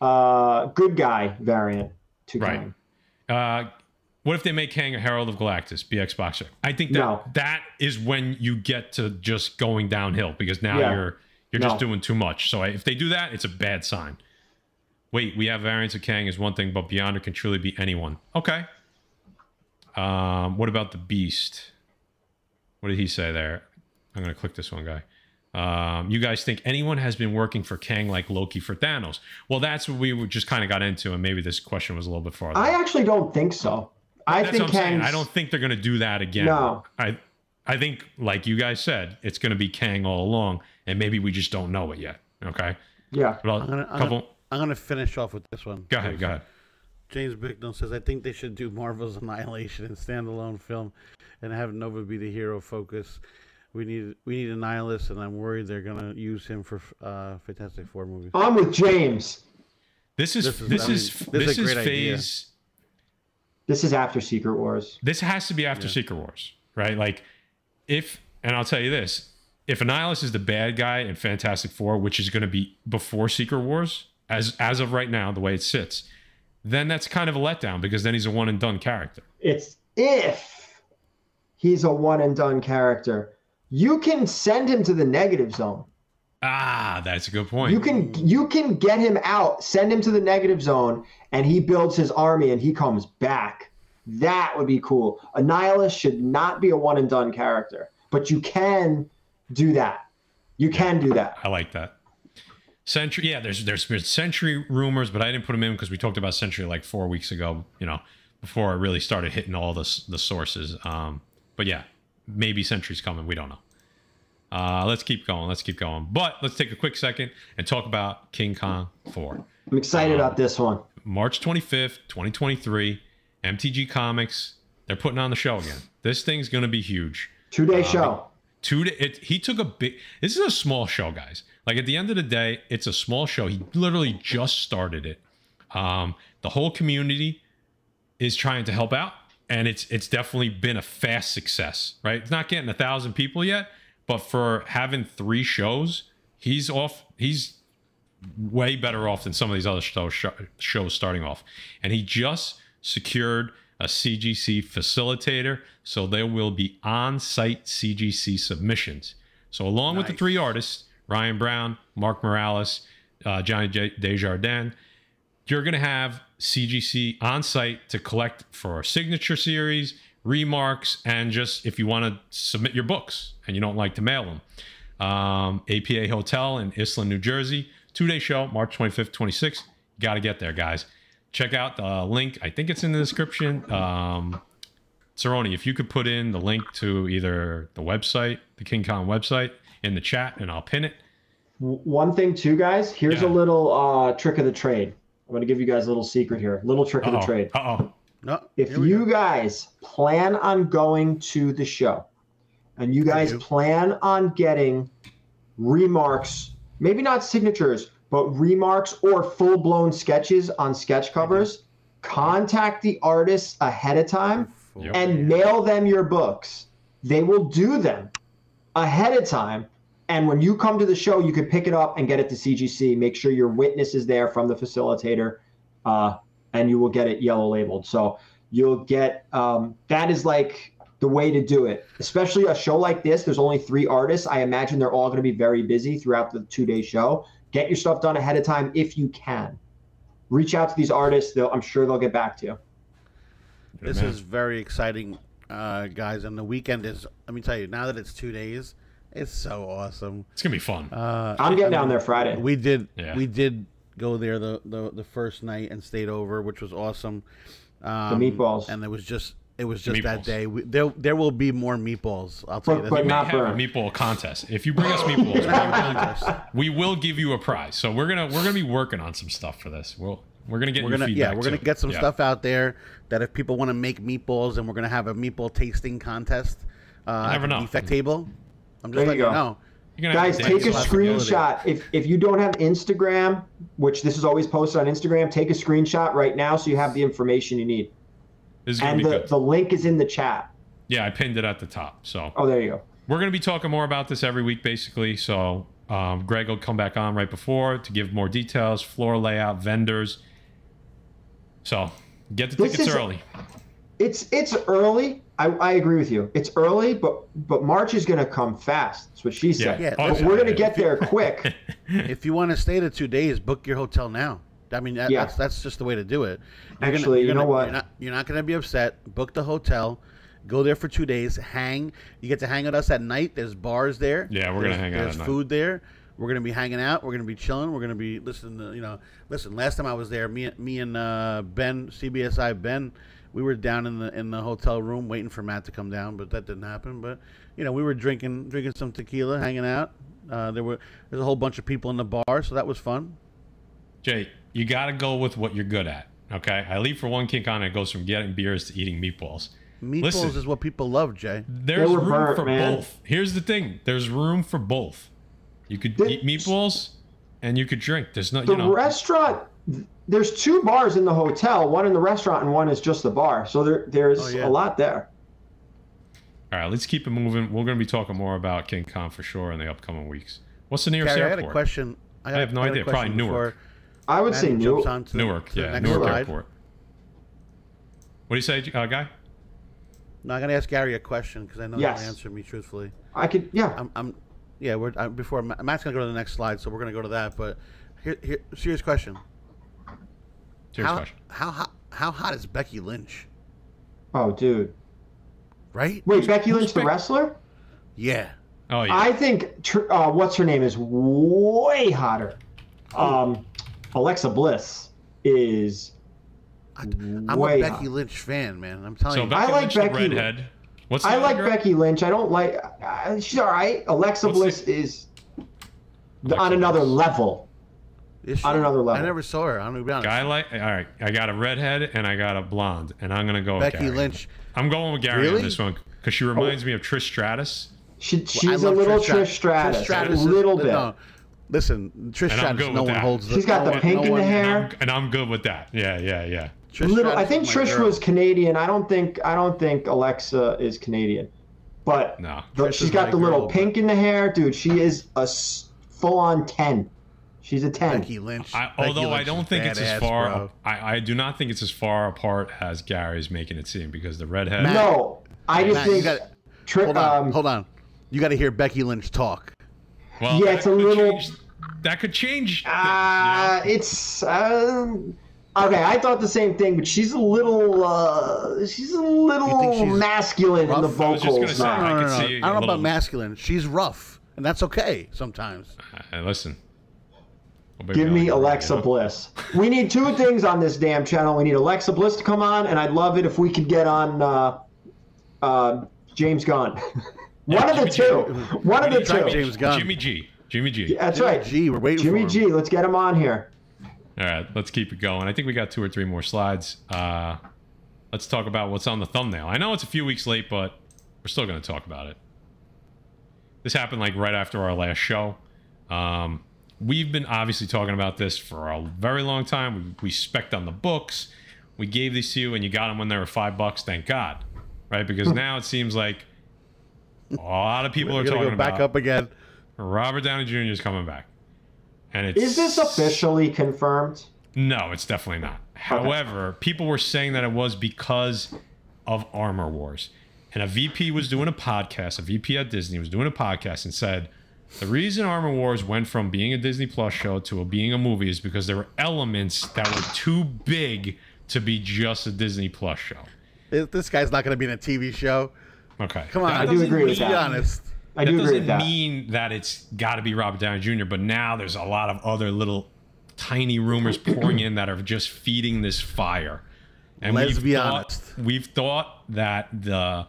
uh, good guy variant to Right. Kang. Uh, what if they make Kang a Herald of Galactus, BX Boxer? I think that No. that is when you get to just going downhill because now Yeah. you're you're just doing too much. So if they do that, it's a bad sign. Wait, we have variants of Kang is one thing, but Beyonder can truly be anyone. Okay. Um, what about the Beast? What did he say there? I'm gonna click this one guy. Um, you guys think anyone has been working for Kang like Loki for Thanos? Well, that's what we just kind of got into, and maybe this question was a little bit farther. I actually don't think so. I That's think Kang. I'm saying. Kang's I don't think they're going to do that again. No. I I think like you guys said, it's going to be Kang all along, and maybe we just don't know it yet. Okay. Yeah. But I'll- I'm gonna, I'm, couple. gonna, I'm gonna finish off with this one. go ahead. Go ahead. James Bicknell says, I think they should do Marvel's Annihilation in standalone film and have Nova be the hero focus. We need we need Annihilus, and I'm worried they're gonna use him for uh, Fantastic Four movies. I'm with James. This is This is- this I is mean, this this is a is great idea. phase. This is after Secret Wars. This has to be after Secret Wars, right? Like, if and I'll tell you this: if Annihilus is the bad guy in Fantastic Four, which is going to be before Secret Wars, as as of right now, the way it sits, then that's kind of a letdown because then he's a one and done character. It's if he's a one and done character. You can send him to the negative zone. Ah, that's a good point. You can you can get him out, send him to the negative zone, and he builds his army and he comes back. That would be cool. Annihilus should not be a one and done character, but you can do that. You can do that. I like that. Sentry, yeah. There's there's been Sentry rumors, but I didn't put them in because we talked about Sentry like four weeks ago. You know, before I really started hitting all the the sources. Um, but yeah, maybe Sentry's coming. We don't know. Uh, let's keep going. Let's keep going. But let's take a quick second and talk about King Kong 4. I'm excited about this one. March 25th, 2023. MTG Comics. They're putting on the show again. This thing's going to be huge. Two day show. two day, it, he took a big this is a small show guys like at the end of the day it's a small show he literally just started it um the whole community is trying to help out and it's it's definitely been a fast success right it's not getting a thousand people yet but for having three shows he's off he's way better off than some of these other show, shows starting off. And he just secured a CGC facilitator, so there will be on-site CGC submissions. So along with the three artists, Ryan Brown, Mark Morales, uh, Johnny J- Desjardins, you're going to have CGC on site to collect for our signature series, remarks, and just if you want to submit your books and you don't like to mail them. Um, APA Hotel in Iselin, New Jersey, two day show, March 25th, 26th. Got to get there, guys. Check out the link. I think it's in the description. Um, Cerrone, if you could put in the link to either the website, the King Kong website, in the chat, and I'll pin it. One thing too, guys. Here's Yeah. a little uh, trick of the trade. I'm going to give you guys a little secret here. Little trick of the Uh trade. oh. No, If you go. guys plan on going to the show and you guys plan on getting remarks, maybe not signatures, but remarks or full blown sketches on sketch covers, contact the artists ahead of time Yep. and mail them your books. They will do them ahead of time. And when you come to the show, you can pick it up and get it to CGC. Make sure your witness is there from the facilitator, uh, and you will get it yellow labeled. So you'll get um, that is like the way to do it. Especially a show like this. There's only three artists. I imagine they're all going to be very busy throughout the two day show. Get your stuff done ahead of time if you can. Reach out to these artists. They'll, I'm sure they'll get back to you. This is very exciting, uh, guys. And the weekend is, let me tell you, now that it's two days, it's so awesome. It's gonna be fun. Uh, I'm getting I down there Friday. We did, Yeah. we did go there the, the, the first night and stayed over, which was awesome. Um, meatballs. And it was just, it was just Meatballs. that day. We, there, there will be more meatballs. I'll tell But- you but that. we may not have a meatball contest. If you bring us meatballs, we will give you a prize. So we're gonna we're gonna be working on some stuff for this. We'll we're gonna get We're gonna feedback. yeah, we're gonna get some Yeah. stuff out there that if people want to make meatballs, and we're gonna have a meatball tasting contest. Uh, never at the know. defect table. I'm just There you letting you go. know. You're gonna have Guys, take a dance lots of screenshot. If if you don't have Instagram, which this is always posted on Instagram, take a screenshot right now so you have the information you need. This is gonna And be the, good. the link is in the chat. Yeah, I pinned it at the top. So Oh, there you go. we're gonna be talking more about this every week, basically. So um, Greg will come back on right before to give more details, floor layout, vendors. So get the This tickets is- early. It's it's early. I, I agree with you. It's early, but but March is gonna come fast. That's what she said. Yeah. But we're gonna get there quick. If you want to stay the two days, book your hotel now. I mean, that, Yeah. that's that's just the way to do it. You're Actually, you're you know what? You're not, you're not going to be upset. Book the hotel. Go there for two days. Hang. You get to hang with us at night. There's bars there. Yeah, we're gonna hang out There's at night. food there. We're gonna be hanging out. We're gonna be chilling. We're gonna be listening to you know. Listen, last time I was there, me me and uh, Ben CBSI Ben, we were down in the in the hotel room waiting for Matt to come down, but that didn't happen. But you know, we were drinking drinking some tequila, hanging out. Uh, there were there's a whole bunch of people in the bar, so that was fun. Jay, you got to go with what you're good at. Okay, I leave for one kick on. It goes from getting beers to eating meatballs. Meatballs Listen. is what people love, Jay. There's room burnt, for man. both. Here's the thing: there's room for both. You could The- eat meatballs, and you could drink. There's no, The you know, restaurant. There's two bars in the hotel. One in the restaurant and one is just the bar. So there there's Oh, yeah. a lot there. All right, let's keep it moving. We're going to be talking more about King Kong for sure in the upcoming weeks. What's the nearest Gary, I had airport? a question. got- I have no got a idea. Probably Newark. I would say Maddie new. jumps on to the- Newark, yeah, Newark slide. Airport. What do you say, uh, guy? No, I'm gonna ask Gary a question because I know Yes. he'll answer me truthfully. I could yeah. I'm, I'm yeah. We're I, before Matt's gonna go to the next slide, so we're gonna go to that. But here, here serious question. Serious how, question. how hot? How hot is Becky Lynch? Oh dude. Right? Wait, Becky Lynch, the Beck- wrestler? Yeah. Oh yeah, I think tr- uh, what's her name is way hotter. Um, Alexa Bliss is I, I'm way a Becky hot. Lynch fan, man. I'm telling so you. Becky I like Lynch, Becky- redhead. What's the I like girl? Becky Lynch. I don't like. Uh, she's all right. Alexa What's Bliss the- is Alexa on another Bliss. level. Is she- on another I never saw her. I'm gonna be honest. Guy like all right. I got a redhead and I got a blonde, and I'm gonna go with Becky Gary. Lynch. I'm going with Gary Really? on this one because she reminds me of Trish Stratus, She, I she's a love little Strat- Trish Stratus, Stratus a little bit. No, listen, Trish And Stratus. No one that. holds. She's got no the one- pink no in the hair. and I'm, and I'm good with that. Yeah, yeah, yeah. Trish little, I think Trish girl. was Canadian. I don't think I don't think Alexa is Canadian, but No. the- Trish she's is got my the little girl, pink in the hair, dude. She is a full-on ten. She's a ten. Becky Lynch. I, Becky although I don't think it's as far. bro. I, I do not think it's as far apart as Gary's making it seem because the redhead. Matt- no, I just Matt, you think. got tri- hold on, um, hold on. You got to hear Becky Lynch talk. Well, Yeah, it's a little- change- that could change. things, you Uh, know? it's um, okay. I thought the same thing, but she's a little, uh, she's a little she's masculine in the rough? I was just gonna vocals. say. I No, no, no, no. I don't know about masculine. She's rough, and that's okay sometimes. Uh, listen. Well, Give me Alexa you know? Bliss. We need two things on this damn channel. We need Alexa Bliss to come on, and I'd love it if we could get on uh, uh, James Gunn. One of the Jimmy two. One of the two. James Gunn. Jimmy G. Jimmy G. That's Jimmy right. G, we're waiting Jimmy for him. G. Let's get him on here. All right, let's keep it going. I think we got two or three more slides. Uh, let's talk about what's on the thumbnail. I know it's a few weeks late, but we're still going to talk about it. This happened like right after our last show. Um, we've been obviously talking about this for a very long time. We, we spec on the books. We gave these to you, and you got them when they were five bucks. Thank God, right? Because now it seems like a lot of people We're are gonna talking go back up again. Robert Downey Jr. is coming back, and it's Is this officially confirmed? no, it's definitely not. However, people were saying that it was because of Armor Wars. And a VP was doing a podcast, a VP at Disney was doing a podcast and said, the reason Armor Wars went from being a Disney Plus show to a being a movie is because there were elements that were too big to be just a Disney Plus show. This guy's not going to be in a TV show. Okay. Come on, That I do agree with that. Be mean- that. honest. I that do agree doesn't with that. mean that it's got to be Robert Downey Jr., but now there's a lot of other little tiny rumors pouring in that are just feeding this fire. And Let's we've be thought, honest. We've thought that the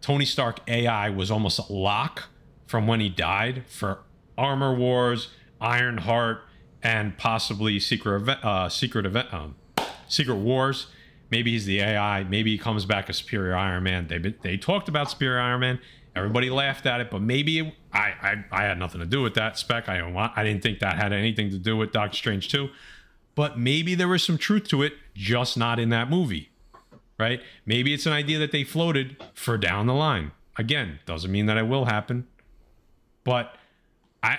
Tony Stark AI was almost a lock from when he died for Armor Wars, Iron Heart, and possibly Secret event, uh, Secret event, um, Secret Wars. Maybe he's the AI. Maybe he comes back as Superior Iron Man. They they talked about Superior Iron Man. Everybody laughed at it, but maybe it, I, I I had nothing to do with that spec. I. I didn't think that had anything to do with Doctor Strange too. But maybe there was some truth to it, just not in that movie right? Maybe it's an idea that they floated for down the line. Again, doesn't mean that it will happen, but I,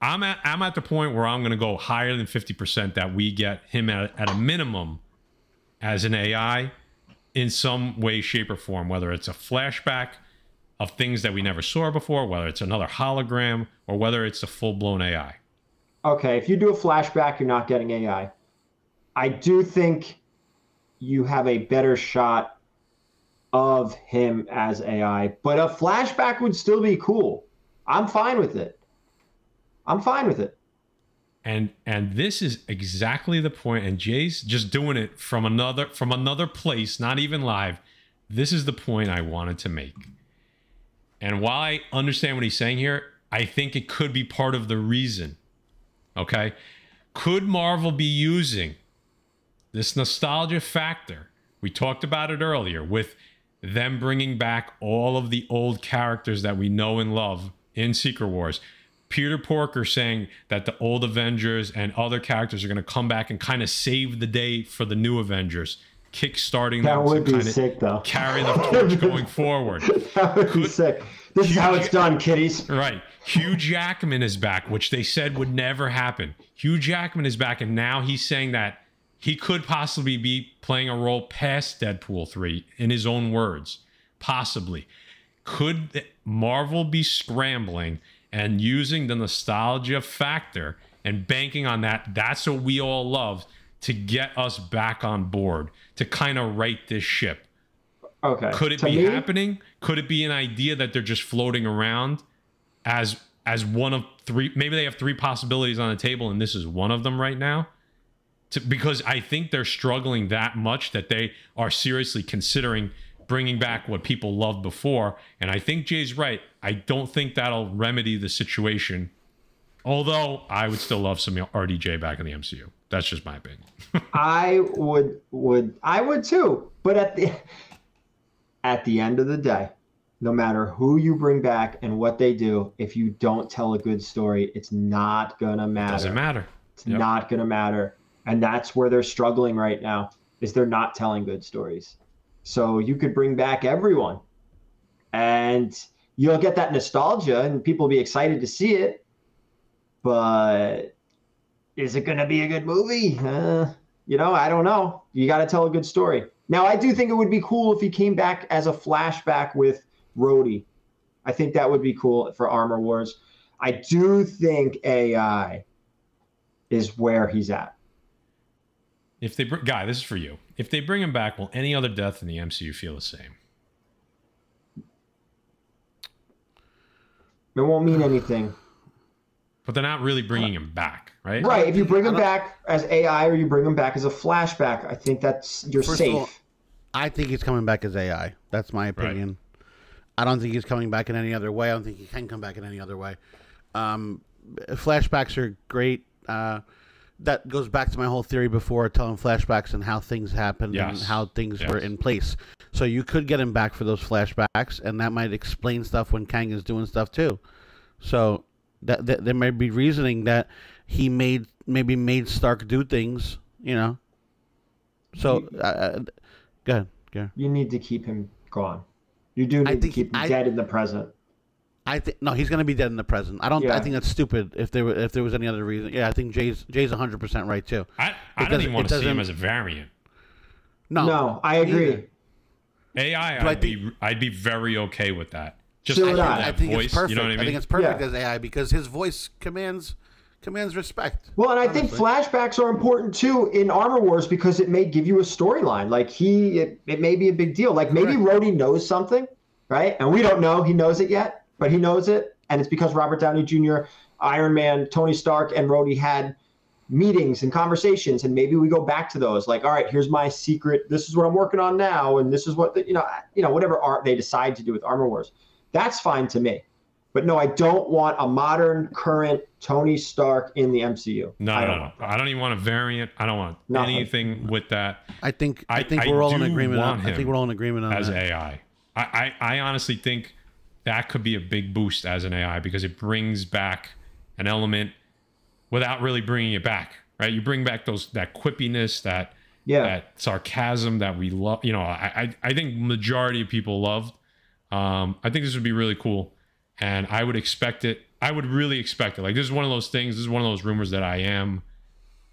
I'm at I'm at the point where I'm going to go higher than fifty percent that we get him at, at a minimum as an AI in some way, shape, or form. Whether it's a flashback of things that we never saw before, whether it's another hologram, or whether it's a full blown AI. Okay, if you do a flashback, you're not getting AI. I do think you have a better shot of him as AI, but a flashback would still be cool. I'm fine with it. I'm fine with it. and and this is exactly the point. and jay's just doing it from another from another place not even live this is the point i wanted to make and while i understand what he's saying here i think it could be part of the reason okay could marvel be using this nostalgia factor we talked about it earlier with them bringing back all of the old characters that we know and love in Secret Wars. Peter Porker saying that the old Avengers and other characters are going to come back and kind of save the day for the new Avengers, kickstarting That them would to be kind sick, though. of carry the torch going forward. That would be sick. This is how it's done, kiddies. Right. Hugh Jackman is back, which they said would never happen. Hugh Jackman is back, and now he's saying that he could possibly be playing a role past Deadpool 3 in his own words. Possibly. Could Marvel be scrambling and using the nostalgia factor and banking on that? That's what we all love to get us back on board, to kind of right this ship. Okay. Could it To be me, happening? Could it be an idea that they're just floating around as as one of three? Maybe they have three possibilities on the table, and this is one of them right now. To, because I think they're struggling that much that they are seriously considering bringing back what people loved before. And I think Jay's right. I don't think that'll remedy the situation. Although I would still love some RDJ back in the MCU. That's just my opinion. I would would I would too. But at the at the end of the day, no matter who you bring back and what they do, if you don't tell a good story, it's not gonna matter. Doesn't matter. It's Yep. not gonna matter. And that's where they're struggling right now, is they're not telling good stories. So you could bring back everyone and you'll get that nostalgia and people will be excited to see it. But is it going to be a good movie? Uh, you know, I don't know. You got to tell a good story. Now, I do think it would be cool if he came back as a flashback with Rhodey. I think that would be cool for Armor Wars. I do think AI is where he's at. If they guy, this is for you. If they bring him back, will any other death in the MCU feel the same? It won't mean anything. But they're not really bringing him back, right? Right. If you bring him back as AI or you bring him back as a flashback, I think that's you're First safe. all, I think he's coming back as AI. That's my opinion. I don't think he's coming back in any other way. I don't think he can come back in any other way. Um, flashbacks are great. Uh, that goes back to my whole theory before telling flashbacks and how things happened and how things were in place. So you could get him back for those flashbacks, and that might explain stuff when Kang is doing stuff too. So that, that there may be reasoning that he made maybe made Stark do things, you know. So, uh, uh, go ahead. Go. You need to keep him gone. You do I need to keep him I- dead in the present. I think no, he's gonna be dead in the present. I don't. I think that's stupid. If there were, if there was any other reason, yeah, I think Jay's Jay's one hundred percent right too. I, I It don't doesn't- even want it to see him as a variant. No, No, I agree. neither. AI, Do I I'd be I'd be very okay with that. Just So to would hear I. that I think voice, it's perfect. you know what I mean? I think it's perfect Yeah. as AI because his voice commands commands respect. Well, and I think flashbacks are important too in Armor Wars because it may give you a storyline. Like he, it, it may be a big deal. Like maybe Rhodey knows something, right? And we don't know he knows it yet, but he knows it, and it's because Robert Downey Jr., Iron Man, Tony Stark, and Rhodey had meetings and conversations, and maybe we go back to those. Like, all right, here's my secret. This is what I'm working on now, and this is what the, you know, you know, whatever art they decide to do with Armor Wars. That's fine to me. But no, I don't want a modern, current Tony Stark in the MCU. No, I don't no. want I don't even want a variant. I don't want Nothing. anything with that I think I, I- think I we're all in agreement. On, want I think we're all in agreement on as that. AI. I, I, I honestly think that could be a big boost as an AI because it brings back an element without really bringing it back, right? You bring back those that quippiness, that Yeah. that sarcasm that we love. You know, I, I I think majority of people loved. Um, I think this would be really cool, and I would expect it. I would really expect it. Like this is one of those things. This is one of those rumors that I am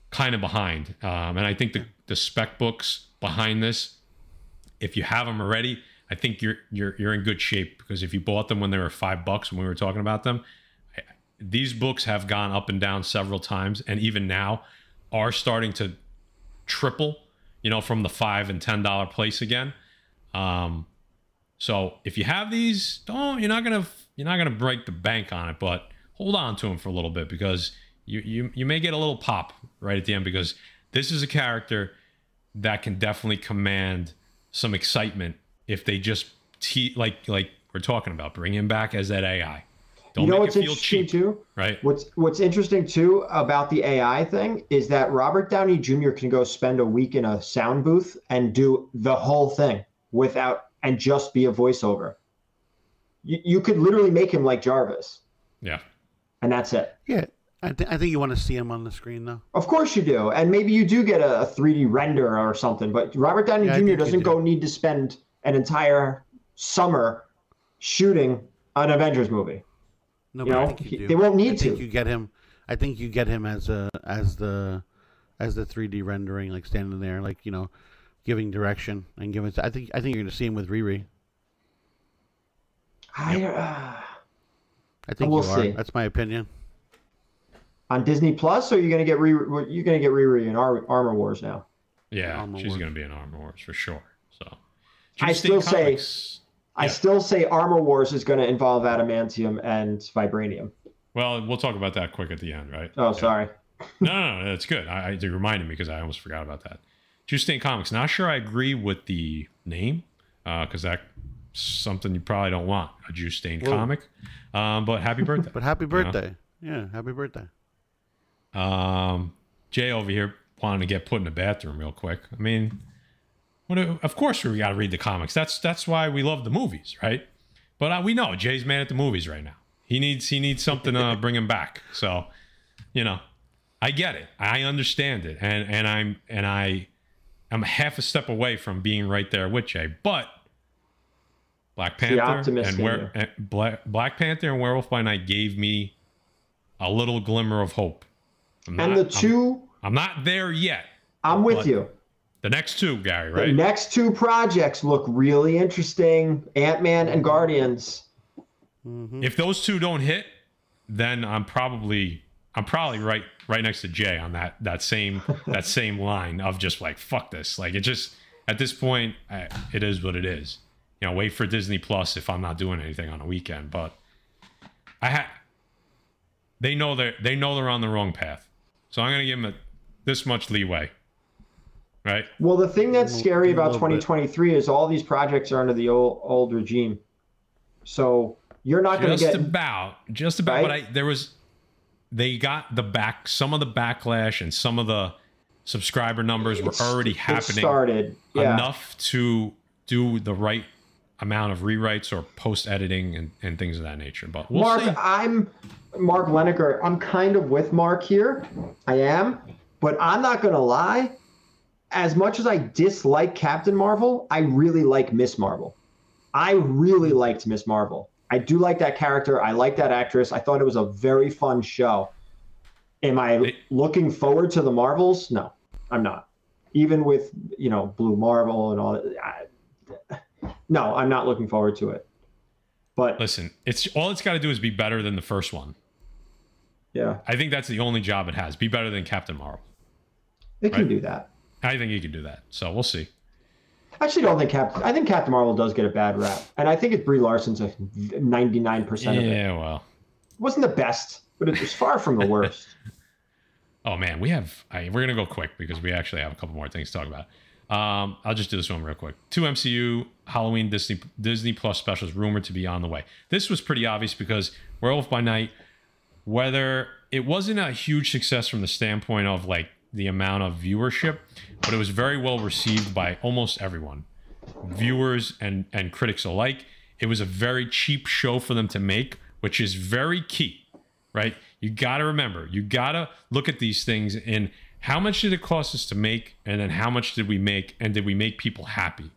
kind of behind, um, and I think the the spec books behind this, if you have them already, I think you're you're you're in good shape because if you bought them when they were five bucks when we were talking about them, these books have gone up and down several times, and even now are starting to triple. You know, from the five and ten dollar place again. Um, so if you have these, don't you're not gonna you're not gonna break the bank on it, but hold on to them for a little bit because you you you may get a little pop right at the end because this is a character that can definitely command some excitement if they just te- like like we're talking about bring him back as that AI. Don't you know what's interesting cheap, too? right? What's What's interesting too about the AI thing is that Robert Downey Jr. can go spend a week in a sound booth and do the whole thing without and just be a voiceover. You, you could literally make him like Jarvis, Yeah. and that's it. Yeah, I, th- I think you want to see him on the screen though. Of course you do, and maybe you do get a, a 3D render or something. But Robert Downey Yeah, Jr. doesn't do. go need to spend an entire summer shooting an Avengers movie. No, You but I know, think you do. they won't need I think to. you get him. I think you get him as a as the as the 3D rendering, like standing there, like you know, giving direction and giving. I think I think you're gonna see him with Riri. I, uh, I think We'll you are. see. That's my opinion. on Disney Plus, or are you gonna get re? You're gonna get Riri in Ar- Armor Wars now. Yeah, Armor she's going to be in Armor Wars for sure. So, I Tuesday still say- Comics- I Yeah. still say Armor Wars is gonna involve adamantium and vibranium. Well, we'll talk about that quick at the end, right? Oh, Yeah. sorry. No, no, no, that's good. I, I you reminded me because I almost forgot about that. Juice Tuesday Comics. Not sure I agree with the name because that's something you probably don't want a Juice Stain Whoa. comic. Um, but happy birthday. But happy You know? birthday! Yeah, happy birthday. Um, Jay over here wanting to get put in the bathroom real quick. I mean, Of course, we got to read the comics. That's that's why we love the movies, right? But uh, we know Jay's mad at the movies right now. He needs he needs something to bring him back. So, you know, I get it. I understand it, and and I'm and I, I'm half a step away from being right there with Jay, but. Black Panther and in where and Black, Black Panther and Werewolf by Night gave me a little glimmer of hope I'm and the I'm- two, I'm, not there yet. I'm, with you. The next two, Gary, right? The next two projects look really interesting. Ant Man and Guardians. Mm-hmm. If those two don't hit, then I'm probably I'm probably right right next to Jay on that that same that same line of just like fuck this. Like it just at this point, I, it is what it is. You know, wait for Disney Plus if I'm not doing anything on a weekend. But I ha- they know they they know they're on the wrong path, so I'm gonna give them a, this much leeway. Right? Well, the thing that's A scary about little bit. 2023 is all these projects are under the old old regime. So you're not going to get about just about but i there was they got the back some of the backlash and some of the subscriber numbers were It's- already happening started. Yeah. enough to do the right amount of rewrites or post editing and, and things of that nature but we'll Mark, see I'm Mark Leneker. I'm kind of with Mark here. I am, but I'm not going to lie. As much as I dislike Captain Marvel, I really like Miss Marvel. I really liked Miss Marvel. I do like that character. I like that actress. I thought it was a very fun show. Am I looking forward to the Marvels? No, I'm not. Even with you know Blue Marvel and all that. I, no, I'm not looking forward to it. But listen it's all it's got to do is be better than the first one yeah, i think that's the only job it has be better than captain marvel it can do that. I think you can do that so we'll see I actually don't think Captain. I think Captain Marvel does get a bad rap, and I think it's Brie Larson's a 99 percent of it. yeah well It wasn't the best, but it was far from the worst. Oh man, we have. I, we're gonna go quick because we actually have a couple more things to talk about. Um, I'll just do this one real quick. Two MCU Halloween Disney Disney Plus specials rumored to be on the way. This was pretty obvious because Werewolf by Night, whether it wasn't a huge success from the standpoint of like the amount of viewership, but it was very well received by almost everyone, viewers and and critics alike. It was a very cheap show for them to make, which is very key right? You got to remember, you got to look at these things in how much did it cost us to make, and then how much did we make, and did we make people happy?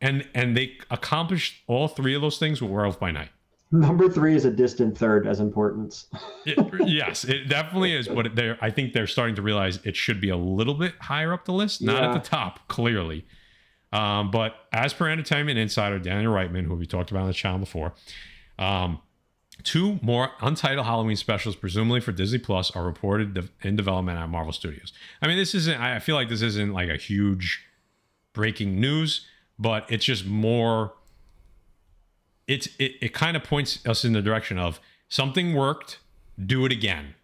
And and they accomplished all three of those things with Werewolf by Night. Number three is a distant third as importance. It- yes, it definitely is. But they're, I think they're starting to realize it should be a little bit higher up the list, not Yeah. at the top, clearly. Um, but as per Entertainment Insider, Daniel Richtman, who we talked about on the channel before, um, two more untitled Halloween specials, presumably for Disney Plus, are reported in development at Marvel Studios. I mean, this isn't. I feel like this isn't like a huge breaking news, but it's just more. It's it, it kind of points us in the direction of something worked, do it again.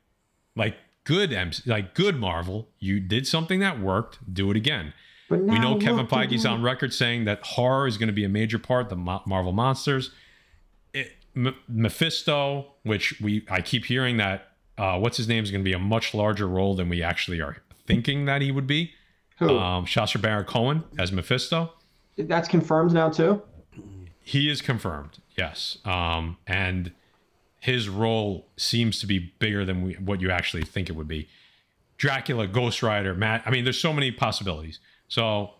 Like good MC, like good Marvel, you did something that worked, do it again. We know Kevin Feige's on record saying that horror is going to be a major part the Mo- Marvel monsters. It, M- Mephisto, which we I keep hearing that uh, what's his name is going to be a much larger role than we actually are thinking that he would be. Who? Um, Sacha Baron Cohen as Mephisto. That's confirmed now too. He is confirmed, yes. Um, and his role seems to be bigger than we, what you actually think it would be. Dracula, Ghost Rider, Matt. I mean, there's so many possibilities. So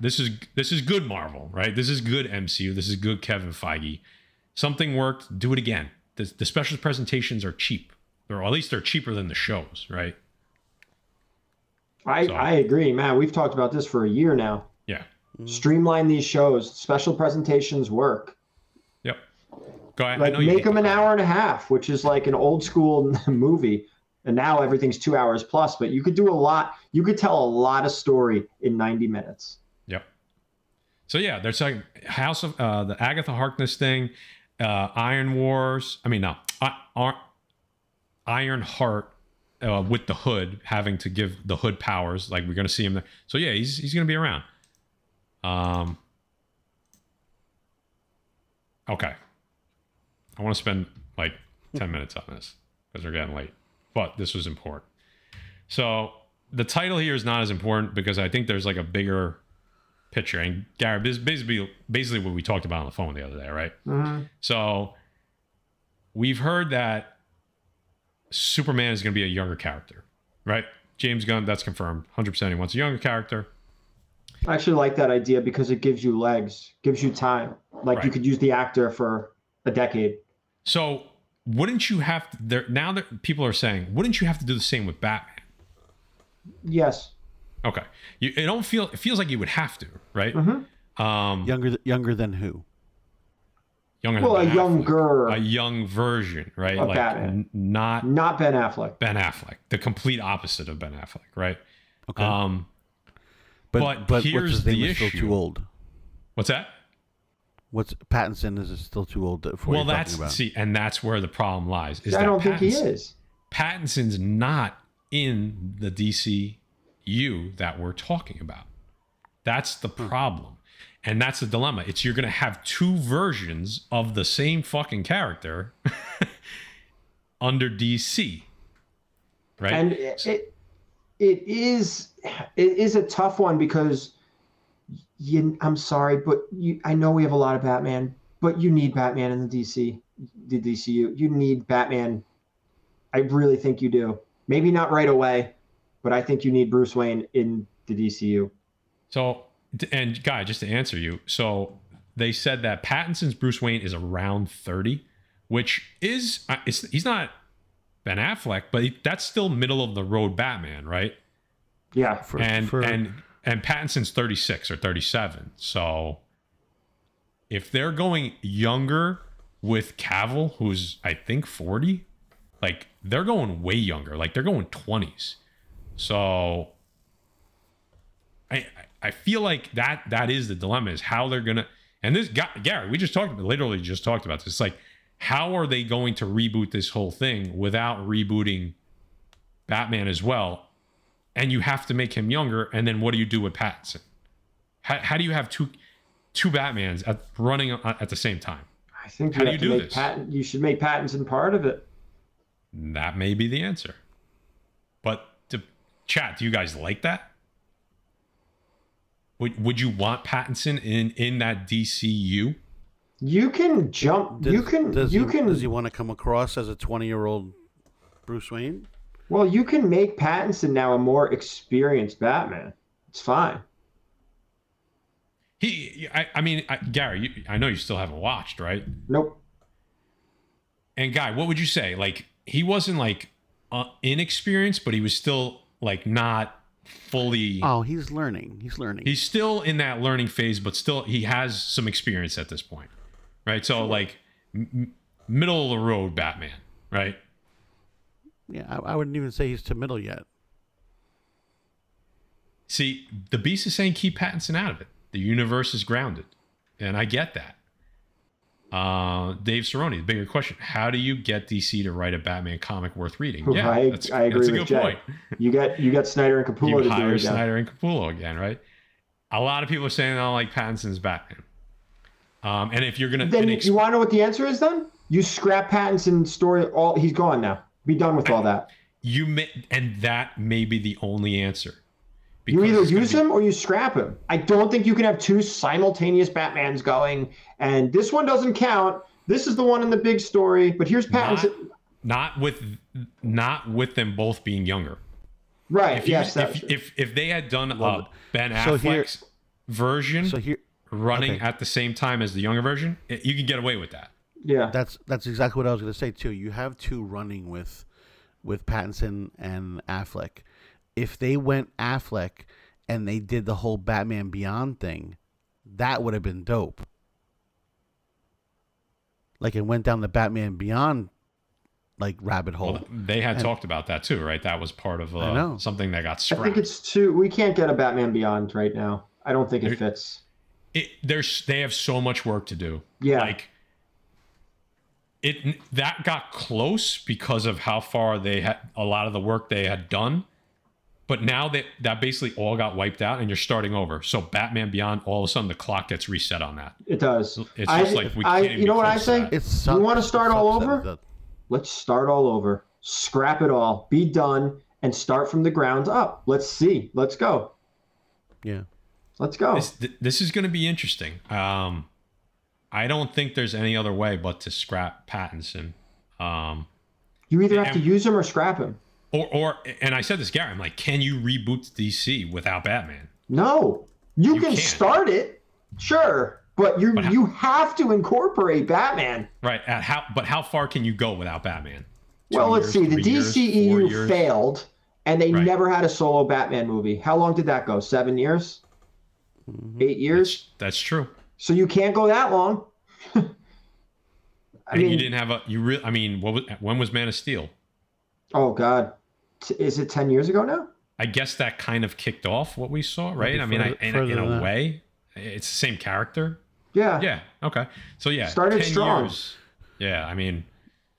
this is this is good Marvel, right? This is good MCU. This is good Kevin Feige. Something worked. Do it again. The, the special presentations are cheap, or at least they're cheaper than the shows, right? I So- I agree, man. We've talked about this for a year now. Yeah. Streamline these shows. Special presentations work. Yep. Go ahead. I Like know make them an hour and a half, which is like an old school movie. And now everything's two hours plus. But you could do a lot. You could tell a lot of story in 90 minutes. Yep. So yeah, there's like House of uh, the Agatha Harkness thing, uh, Iron Wars. I mean, no, I, Iron Heart uh, with the Hood having to give the Hood powers. Like we're gonna see him there. So yeah, he's he's gonna be around. Um. Okay. I want to spend like ten minutes on this because we're getting late, but this was important. So the title here is not as important because I think there's like a bigger picture. And Gary, this is basically basically what we talked about on the phone the other day, right? So we've heard that Superman is going to be a younger character, right? James Gunn, that's confirmed, hundred percent. He wants a younger character. I actually like that idea because it gives you legs, gives you time. Like you could use the actor for a decade. So wouldn't you have to, there now that people are saying, wouldn't you have to do the same with Batman? Yes. Okay, you it don't feel it feels like you would have to, right? Mm-hmm. Um, Younger, th- younger than who? younger Well, a than Ben Affleck. younger, a young version, right? Of like Batman. n- not not Ben Affleck. Ben Affleck, the complete opposite of Ben Affleck, right? Okay, Um, but but but here's what's his name the is still issue. too old. what's that? What's Pattinson is still too old for well, that's about. see, and that's where the problem lies. Is I that don't think he is. Pattinson's not in the DCU that we're talking about. That's the hmm. problem. And that's the dilemma. It's you're going to have two versions of the same fucking character under DC. Right? And it, it is it is a tough one because you I'm sorry, but you I know we have a lot of Batman, but you need Batman in the DC the DCU. You need Batman. I really think you do. Maybe not right away, but I think you need Bruce Wayne in the DCU. So, and guy, just to answer you, so they said that Pattinson's Bruce Wayne is around 30, which is uh, he's not Ben Affleck, but that's still middle of the road Batman, right? Yeah. For, and for, and and Pattinson's 36 or 37. So if they're going younger with Cavill, who's I think 40, like they're going way younger. Like they're going 20s. So I I feel like that that is the dilemma is how they're gonna and this guy Gary, we just talked literally just talked about this. It's like how are they going to reboot this whole thing without rebooting Batman as well? And you have to make him younger, and then what do you do with Pattinson? How, how do you have two two Batmans at, running at the same time? I think How you do you do this? Patton, you should make Pattinson part of it. That may be the answer. But to chat, do you guys like that? Would would you want Pattinson in in that DCU? You can jump. does, you can. Does you he, can. Does he want to come across as a 20 year old Bruce Wayne? Well, you can make Pattinson now a more experienced Batman. It's fine. He, I, I mean, I, Gary, you, I know you still haven't watched, right? Nope. And guy, what would you say? Like he wasn't like uh, inexperienced, but he was still like not fully. Oh, he's learning. He's learning. He's still in that learning phase, but still he has some experience at this point, right? So like m- m- middle of the road Batman, right? yeah, I, I wouldn't even say he's to middle yet. See, the beast is saying keep Pattinson out of it. The universe is grounded, and I get that. Uh, Dave Cerrone, the bigger question: How do you get DC to write a Batman comic worth reading? Yeah, I, that's, I agree that's a with good Jay. point. You got you got Snyder and Capullo You to do hire it again. Snyder and Capullo again, right? A lot of people are saying I don't like Pattinson's Batman. Um, and if you're gonna Then inex- you want to know what the answer is? Then you scrap Pattinson and story. All he's gone now. Be done with all that. you may, and that may be the only answer. You either it's gonna use be- him or you scrap him. I don't think you can have two simultaneous Batmans going, and this one doesn't count. This is the one in the big story, but here's not, not with not with them both being younger. right? If, you, yes. if, if if they had done Well, a Ben so here- Affleck's version So here, running okay. at the same time as the younger version, it, you can get away with that. yeah. that's that's exactly what I was going to say too. You have two running with with Pattinson and Affleck. If they went Affleck and they did the whole Batman Beyond thing, that would have been dope. Like it went down the Batman Beyond like rabbit hole. Well, they had And- talked about that too, right? That was part of uh, something that got scrapped. I think it's too. We can't get a Batman Beyond right now. I don't think it There- fits. It, there's they have so much work to do. Yeah. Like it that got close because of how far they had a lot of the work they had done. But now that that basically all got wiped out and you're starting over. So Batman Beyond, all of a sudden the clock gets reset on that. It does. It's I, just like we I, can't you know what I close to say? that. It sucks. wanna start all sucks that over? the- Let's start all over. Scrap it all. Be done and start from the ground up. Let's see. Let's go. yeah. Let's go. This this is going to be interesting. Um, I don't think there's any other way but to scrap Pattinson. Um, You either have to use him or scrap him. or or and I said this, Gary. I'm like, can you reboot DC without Batman? No. You, You can can't. start it. Sure. But you But you have to incorporate Batman. Right. At how? But how far can you go without Batman? Two well, let's years, see. The three years, four DCEU failed, and they Right. never had a solo Batman movie. How long did that go? Seven years? Mm-hmm. Eight years? That's true. So you can't go that long. I and mean, you didn't have a. You really. I mean, what was? When was Man of Steel? oh God, T- is it ten years ago now? I guess that kind of kicked off what we saw, right? Maybe I mean, I, in, in a that. way, it's the same character. Yeah. Yeah. Okay. So yeah, Started 10 strong. Years. Yeah. I mean,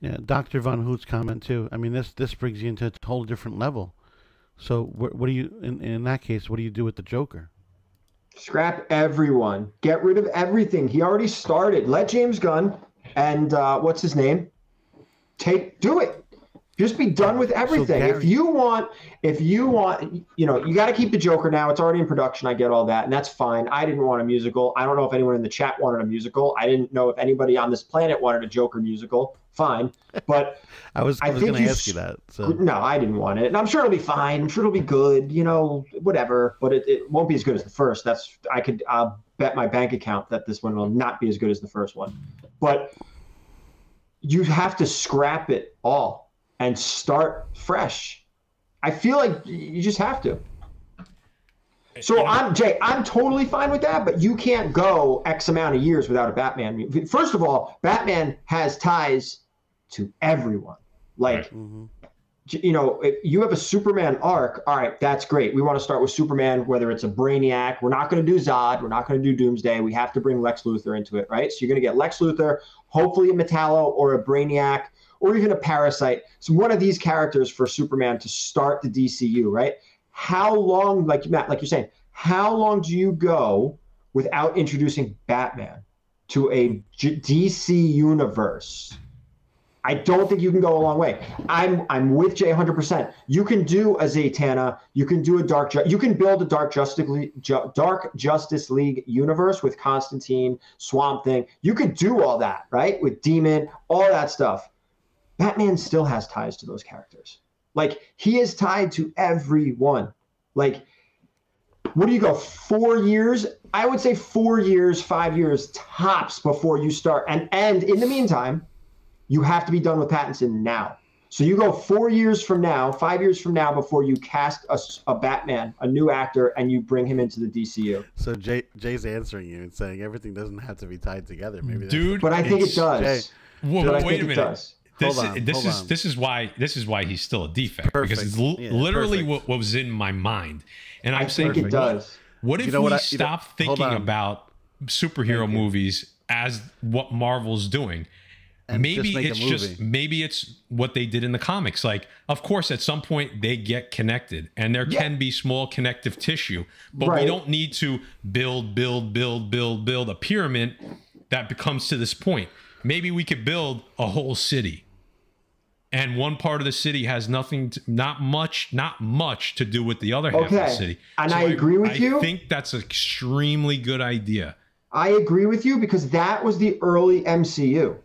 Yeah, Doctor Von Hoot's comment too. I mean, this this brings you into a whole different level. So, what, what do you in in that case? What do you do with the Joker? Scrap everyone. Get rid of everything. He already started. Let James Gunn and uh, what's his name? Take do it. Just be done with everything. Gary- if you want, if you want, you know, you got to keep the Joker now. It's already in production. I get all that, and that's fine. I didn't want a musical. I don't know if anyone in the chat wanted a musical. I didn't know if anybody on this planet wanted a Joker musical. Fine, but I was I, I was going to ask you that. So, no, I didn't want it, and I'm sure it'll be fine. I'm sure it'll be good. You know, whatever. But it, it won't be as good as the first. That's I could uh, bet my bank account that this one will not be as good as the first one. But you have to scrap it all and start fresh. I feel like you just have to. So I'm Jay. I'm totally fine with that, but you can't go X amount of years without a Batman. movie. First of all, Batman has ties to everyone. Like, mm-hmm. j- you know, if you have a Superman arc. All right, that's great. We want to start with Superman, whether it's a Brainiac. We're not going to do Zod. We're not going to do Doomsday. We have to bring Lex Luthor into it, right? So you're going to get Lex Luthor, hopefully a Metallo or a Brainiac or even a Parasite. So one of these characters for Superman to start the DCU, right? How long, like Matt, like you're saying, how long do you go without introducing Batman to a J- DC universe? I don't think you can go a long way. I'm I'm with Jay 100%. You can do a Zatanna, you can do a Dark you can build a Dark Justice League, Dark Justice League universe with Constantine, Swamp Thing. You could do all that, right? With Demon, all that stuff. Batman still has ties to those characters. Like he is tied to everyone. Like what do you go? Four years? I would say four years, five years tops before you start. And and in the meantime, you have to be done with Pattinson now. So you go four years from now, five years from now, before you cast a Batman, a new actor, and you bring him into the DCU. so Jay Jay's answering you and saying everything doesn't have to be tied together. Maybe that's dude. But I think it does. Jay, Whoa, But I wait think a it minute. does. This, Hold on, is, this hold is on. this is why this is why he's still a defect because Perfect. it's l- Yeah, literally what, what was in my mind, and I'm I saying, think it does. what if You know we what I- you know- stop thinking about superhero movies as what Marvel's doing? And maybe just it's just maybe it's what they did in the comics. Like, of course, at some point they get connected, and there Yeah. can be small connective tissue, but we don't need to build, build, build, build, build a pyramid that becomes to this point. Maybe we could build a whole city, and one part of the city has nothing, to, not much, not much to do with the other half of the city. And I agree with I you. I think that's an extremely good idea. I agree with you because that was the early MCU.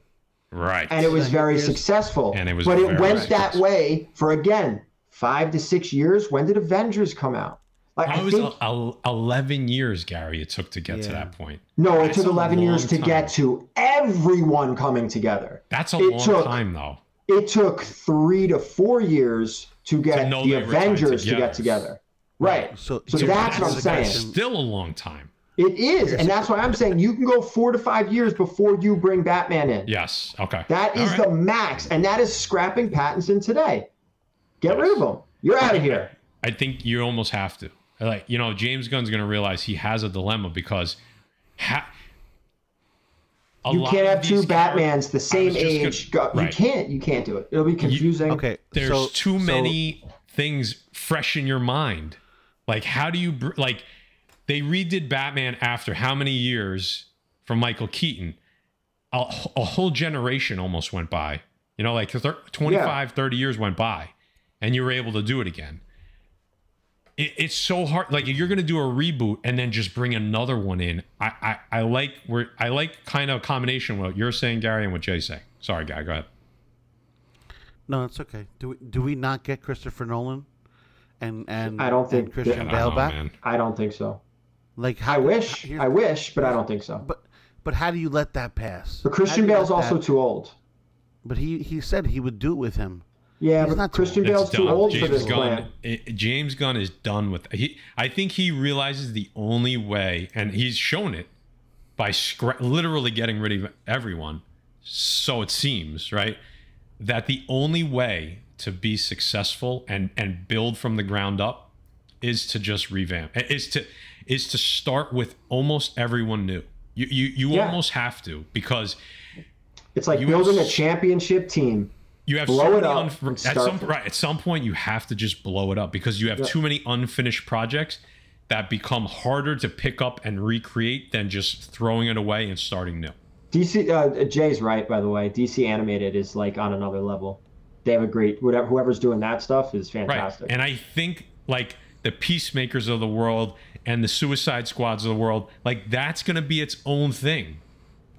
Right. and it was very successful. And it was but it very went that way for again five to six years. When did Avengers come out? Like That I was think el- 11 years, Gary, it took to get to that point. no, it that's took eleven years long to time. get to everyone coming together. That's a It long took- time, though. It took three to four years to get know the they were tied Avengers to get together. Right. So- So so that's what I'm saying. Still a long time. It is, and that's why I'm saying you can go four to five years before you bring Batman in. Yes. Okay. That is right. the max, and that is scrapping Pattinson today. Get rid of him. You're out of here. I think you almost have to. Like, you know, James Gunn's going to realize he has a dilemma because ha- a You can't have two Batmans the same was just gonna- age. You right. can't. You can't do it. It'll be confusing. Okay, There's so, too so- many things fresh in your mind. Like, how do you, br- like, they redid Batman after how many years from Michael Keaton? A, a whole generation almost went by. You know, like thir- 25, 30 years went by, and you were able to do it again. It, it's so hard. Like, if you're going to do a reboot and then just bring another one in, I, I, I like where I like kind of a combination of what you're saying, Gary, and what Jay's saying. Sorry, guy, go ahead. No, it's okay. Do we do we not get Christopher Nolan and and I don't and think- Christian Bale back? man. I don't think so. Like I wish. I wish, but I don't think so. But But how do you let that pass? But Christian do Bale's also that- too old. But he he said he would do it with him. Yeah, He's but not Christian old. Bale's too old James for this Gunn, plan. it- James Gunn is done with he. I think he realizes the only way, and he's shown it by scra- literally getting rid of everyone. So it seems right that the only way to be successful and and build from the ground up is to just revamp. Eh, is to is to start with almost everyone new. You you you Yeah. almost have to because It's like building a championship team. you have Blow so it up unf- at some from- right at some point you have to just blow it up because you have Yeah. too many unfinished projects that become harder to pick up and recreate than just throwing it away and starting new. DC uh, Jay's right, by the way. DC animated is like on another level. They have a great whatever whoever's doing that stuff is fantastic. Right. And I think like the peacemakers of the world and the suicide squads of the world, like that's going to be its own thing.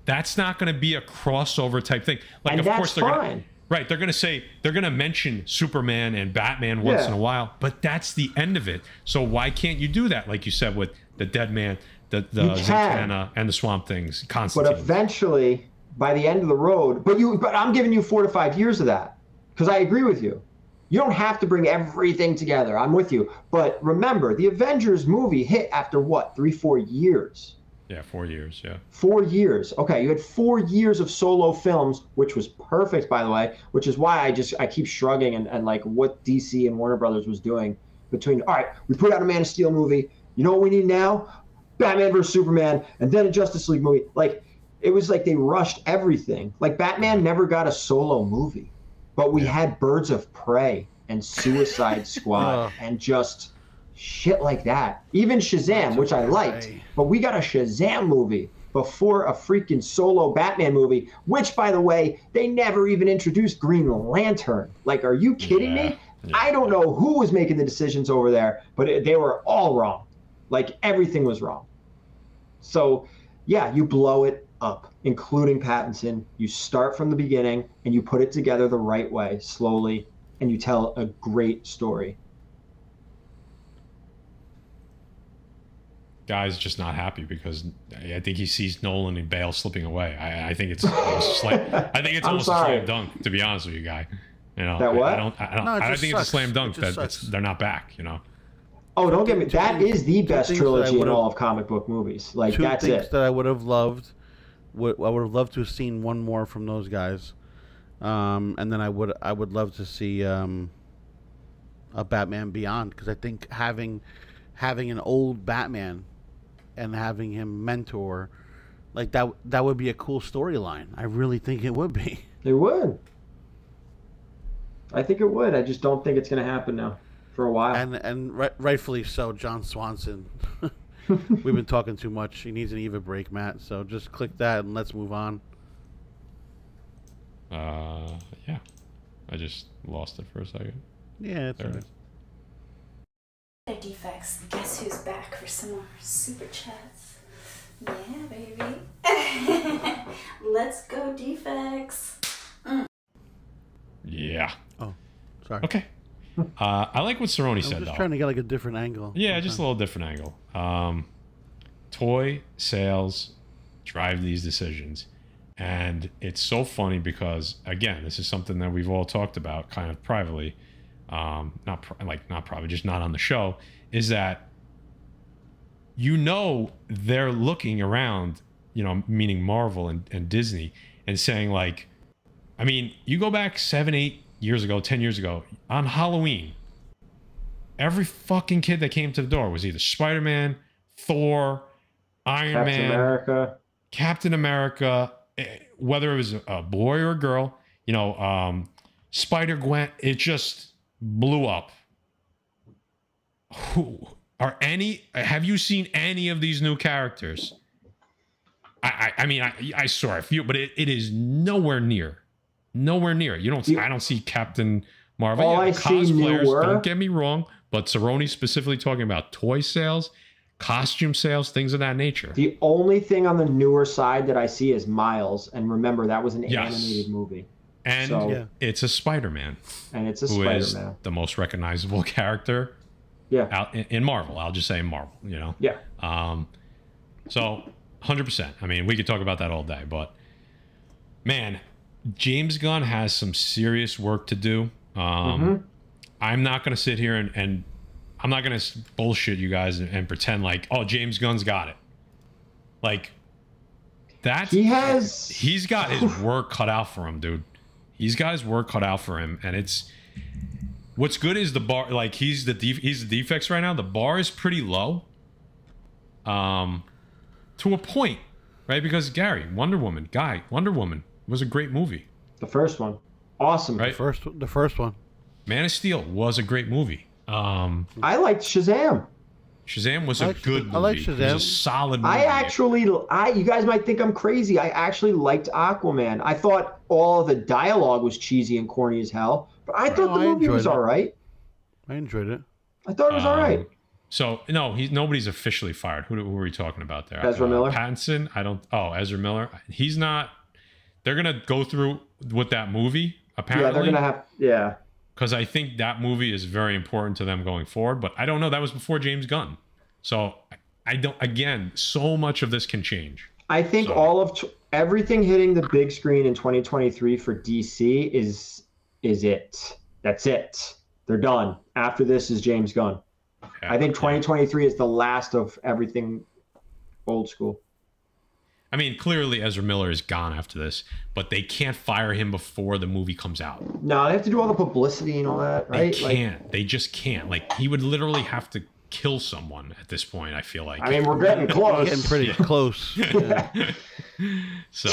That's not going to be a crossover type thing. Like And of course they're going to Right, they're going to say they're going to mention Superman and Batman once Yeah. in a while, but that's the end of it. So why can't you do that like you said with the Dead Man, the the Zatanna and the Swamp Things, Constantine but eventually, by the end of the road, but you but I'm giving you four to five years of that because I agree with you. You don't have to bring everything together. I'm with you. But remember, the Avengers movie hit after what, three, four years? yeah, 4 years, yeah. Four years. Okay, you had four years of solo films, which was perfect, by the way. Which is why I just I keep shrugging and, and like what DC and Warner Brothers was doing between. All right, we put out a Man of Steel movie. You know what we need now? Batman versus Superman, and then a Justice League movie. Like it was like they rushed everything. Like Batman never got a solo movie, but we had Birds of Prey and Suicide Squad Ugh. and just shit like that. Even Shazam, which I liked, Prey. but we got a Shazam movie before a freaking solo Batman movie, which, by the way, they never even introduced Green Lantern. Like, are you kidding Yeah, me? yeah. I don't know who was making the decisions over there, but it, they were all wrong. Like, everything was wrong. So, yeah, you blow it up, including Pattinson. You start from the beginning and you put it together the right way, slowly, and you tell a great story. Guy's just not happy because I think he sees Nolan and Bale slipping away. I, I think it's almost slam, I think it's I'm almost a slam dunk. To be honest with you, guy. You know, That I- what? I don't. I don't. No, it I don't just think it's a slam dunk just that it's, they're not back. You know. Oh, don't get me. Two That things- is the best things that I trilogy in all of comic book movies. Like Two that's things it. that I would have loved. Would, I would have loved to have seen one more from those guys, um, and then I would I would love to see um, a Batman Beyond because I think having having an old Batman and having him mentor like that that would be a cool storyline. I really think it would be. It would. I think it would. I just don't think it's going to happen now for a while. and and ri- rightfully so. John Swanson. We've been talking too much. He needs an even break, Matt. So just click that and let's move on. Uh, yeah. I just lost it for a second. Yeah, it's There it alright. Their defects. Guess who's back for some more super chats? Yeah, baby. Let's go, defects. Yeah. Oh, sorry. Okay. Uh, I like what Cerrone said just though. trying to get like a different angle. Yeah, just a little different angle. Um, toy sales drive these decisions. And it's so funny because, again, this is something that we've all talked about kind of privately. Um, not pri- like, not probably, just not on the show. Is that you know they're looking around, you know, meaning Marvel and, and Disney, and saying, like, I mean, you go back seven, eight years ago, 10 years ago, on Halloween, every fucking kid that came to the door was either Spider Man, Thor, Iron Captain Man, America. Captain America, eh, whether it was a boy or a girl, you know, um, Spider Gwen, it just blew up. Who are any? Have you seen any of these new characters? I, I, I mean, I, I saw a few, but it, it is nowhere near, nowhere near. You don't. You- I don't see Captain Marvel. All Yeah, I the see cosplayers. newer- Don't get me wrong, but Cerrone specifically talking about toy sales, costume sales, things of that nature. The only thing on the newer side that I see is Miles, and remember that was an Yes. animated movie, And So- Yeah. it's a Spider-Man and it's a who is Spider-Man. the most recognizable character Yeah, out in, in Marvel. I'll just say Marvel. You know. yeah. Um, so hundred percent. I mean, we could talk about that all day, but man, James Gunn has some serious work to do. Um, I'm not gonna sit here and, and I'm not gonna bullshit you guys and, and pretend like, oh, James Gunn's got it. Like that He has. he's got his work cut out for him, dude. He's got his work cut out for him, and it's what's good is the bar. Like he's the def- he's the defects right now. The bar is pretty low, um, to a point, right? Because Gary, Wonder Woman, guy, Wonder Woman was a great movie, The first one. Awesome. right? First, the first one. Man of Steel was a great movie. Um, I liked Shazam. Shazam was I a like good movie. I like It was Shazam. a solid movie. I actually, I you guys might think I'm crazy. I actually liked Aquaman. I thought all of the dialogue was cheesy and corny as hell, but I thought Oh, the movie was it. all right. I enjoyed it. I thought it was all right. Um, So no, he's nobody's officially fired. Who, who were we talking about there? Ezra Uh, Miller? Pattinson. I don't. Oh, Ezra Miller. He's not. They're gonna go through with that movie apparently. Yeah, they're gonna have. Yeah, because I think that movie is very important to them going forward. But I don't know. That was before James Gunn, so I- don't. Again, so much of this can change. I think So- all of t- everything hitting the big screen in 2023 for DC is is it. That's it. They're done. After this is James Gunn. I think 2023 is the last of everything old school. I mean, clearly Ezra Miller is gone after this, but they can't fire him before the movie comes out. No, they have to do all the publicity and all that, right? Like, can't. they just can't. Like he would literally have to kill someone at this point. I feel like. I mean, we're getting close. Getting pretty close. So.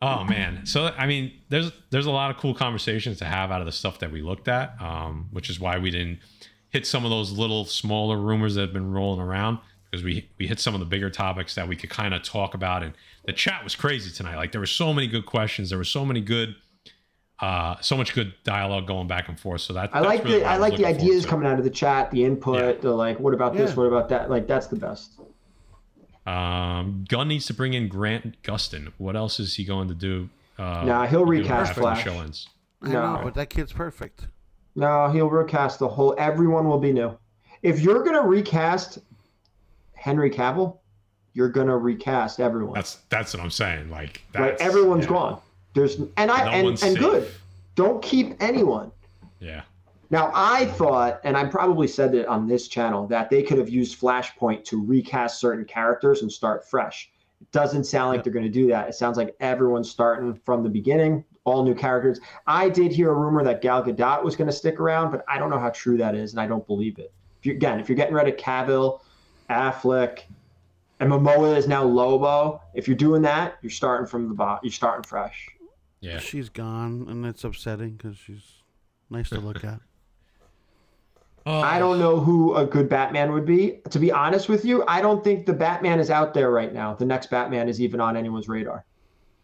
Oh man. So I mean, there's there's a lot of cool conversations to have out of the stuff that we looked at, um, which is why we didn't hit some of those little smaller rumors that have been rolling around because we we hit some of the bigger topics that we could kind of talk about. And the chat was crazy tonight. Like there were so many good questions. There were so many good, uh, so much good dialogue going back and forth. So that I like really the what I like the ideas coming out of the chat, the input, Yeah. the like, what about this, what about that? Like that's the best. Um, Gunn needs to bring in Grant Gustin. What else is he going to do? Uh, Nah, he'll recast after the Flash. show ends? I No. know, but that kid's perfect. No, he'll recast the whole. Everyone will be new. If you're gonna recast Henry Cavill, you're gonna recast everyone. That's that's what I'm saying. Like right? Everyone's yeah. gone. There's and I No and, and safe. good. Don't keep anyone. Yeah. Now I thought, and I probably said it on this channel, that they could have used Flashpoint to recast certain characters and start fresh. It doesn't sound like Yeah. they're going to do that. It sounds like everyone's starting from the beginning, all new characters. I did hear a rumor that Gal Gadot was going to stick around, but I don't know how true that is, and I don't believe it. If you, again, if you're getting rid of Cavill, Affleck, and Momoa is now Lobo, if you're doing that, you're starting from the bottom. You're starting fresh. Yeah. She's gone, and it's upsetting because she's nice to look at. Oh, I don't know who a good Batman would be. To be honest with you, I don't think the Batman is out there right now. The next Batman is even on anyone's radar.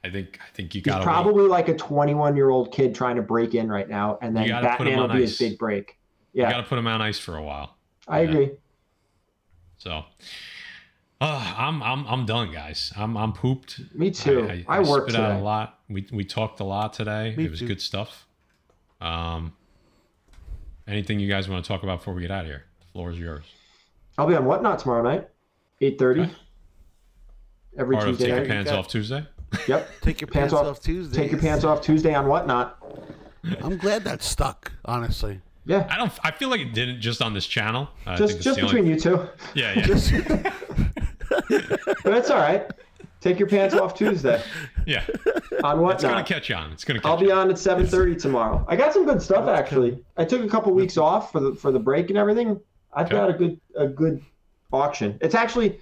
I think I think you He's got to probably like a 21 year old kid trying to break in right now, and then You gotta put him Batman will on be ice. his big break. You Yeah, got to put him on ice for a while. I yeah. agree. So, uh, I'm I'm I'm done, guys. I'm I'm pooped. Me too. I, worked spit out a lot. We we talked a lot today. Me it was too. good stuff. Um, anything you guys want to talk about before we get out of here? The floor is yours. I'll be on Whatnot tomorrow night, 8:30. Okay. Every Part of Tuesday take your night. pants got- off Tuesday. Yep. Take your Pants pants, off- off, Tuesday. Take your pants off Tuesday on Whatnot. I'm glad that stuck. Honestly, Yeah. I don't. I feel like it didn't just on this channel. I Just just between only- you two. Yeah, yeah, just But that's all right. Take your pants off Tuesday yeah. on what? It's gonna catch on. It's gonna. Catch I'll be on. on at 7:30 tomorrow. I got some good stuff actually. I took a couple weeks off for the for the break and everything. I've Okay. got a good a good auction. It's actually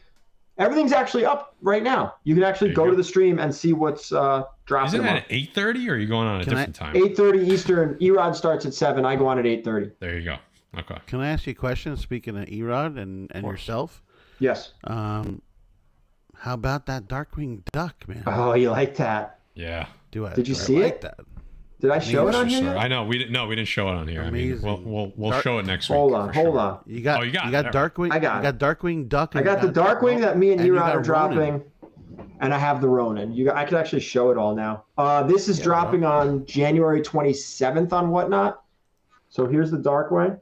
everything's actually up right now. You can actually you go, go. to the stream and see what's uh, dropping. Is it tomorrow. at eight thirty, or are you going on a Can I- different time? 8:30 Eastern. Erod starts at seven. I go on at 8:30. There you go. Okay. can I ask you a question? Speaking of Erod and and yourself, Yes. um, how about that Darkwing Duck, man? Oh, you like that? Yeah. Do I? did you do I see like it? That? Did I show it on here? Yet? I know we didn't. No, we didn't show it on here. I mean, we'll we'll, we'll Dark- show it next week. Hold on, hold sure. on. You got Oh, you got you got All right. Darkwing. I got you it. got Darkwing Duck. I and got you the Darkwing that me and and you Erod got are Ronin. dropping, and I have the Ronin. You, I could actually show it all now. Uh, this is Yeah, dropping on January 27th on Whatnot. So here's the Darkwing.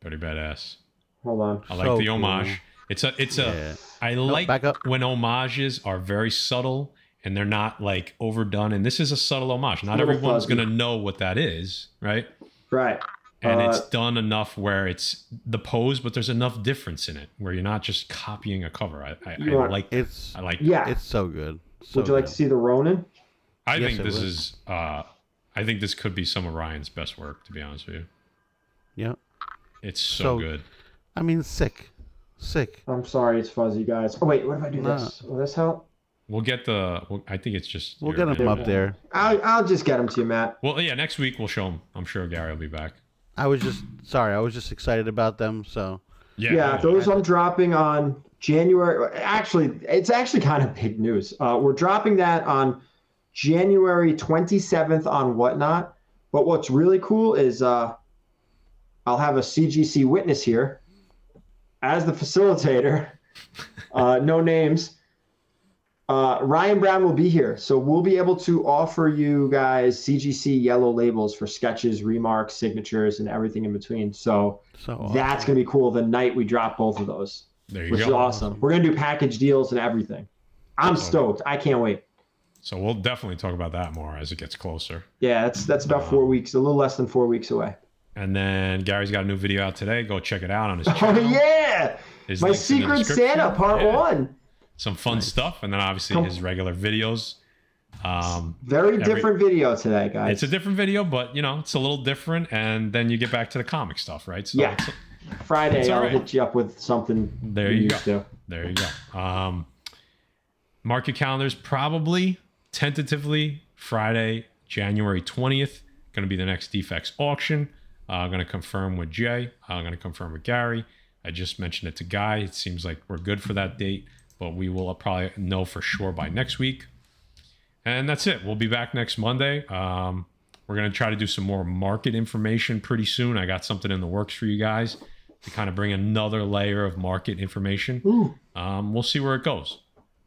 Pretty badass. Hold on. I like So the cool. homage. It's a it's a Yeah. I like back up. when homages are very subtle and they're not like overdone. And this is a subtle homage. Not everyone's gonna know what that is, right? Right. And Uh, it's done enough where it's the pose, but there's enough difference in it where you're not just copying a cover. I, I, I are- like It's I like Yeah. it's so good. So Would you like good. to see the Ronin? I Yes, think this would. is uh I think this could be some of Ryan's best work, to be honest with you. Yeah. It's so, So- good. I mean, sick, sick. I'm sorry, it's fuzzy, guys. Oh wait, what if I do No. this? Will this help? We'll get the. Well, I think it's just. We'll get them up there. I'll, I'll just get them to you, Matt. Well, yeah. Next week we'll show them. I'm sure Gary will be back. I was just sorry. I was just excited about them. So Yeah. Yeah, those I'm dropping on January. Actually, it's actually kind of big news. Uh, we're dropping that on January 27th on Whatnot. But what's really cool is uh, I'll have a CGC witness here as the facilitator. Uh, no names. Uh, Ryan Brown will be here, so we'll be able to offer you guys CGC yellow labels for sketches, remarks, signatures, and everything in between. So so awesome. that's gonna be cool the night we drop both of those, There you which is awesome. We're gonna do package deals and everything. I'm stoked. I can't wait. So we'll definitely talk about that more as it gets closer. Yeah, that's that's about four weeks, a little less than four weeks away. And then Gary's got a new video out today. Go check it out on his Oh yeah, His my link's in the Secret. Santa Part Yeah. One. Some fun stuff, and then obviously Come- his regular videos. Um, Very Every- different video today, guys. it's a different video, but you know it's a little different, and then you get back to the comic stuff, right? So Yeah. it's- Friday. it's I'll right. hit you up with something. There you used go. to. There you go. Um, mark your calendars. Probably tentatively Friday, January twentieth. Going to be the next defects auction. I'm going to confirm with Jay. I'm going to confirm with Gary. I just mentioned it to Guy. It seems like we're good for that date, but we will probably know for sure by next week. And that's it. We'll be back next Monday. Um, we're going to try to do some more market information pretty soon. I got something in the works for you guys to kind of bring another layer of market information. Um, we'll see where it goes.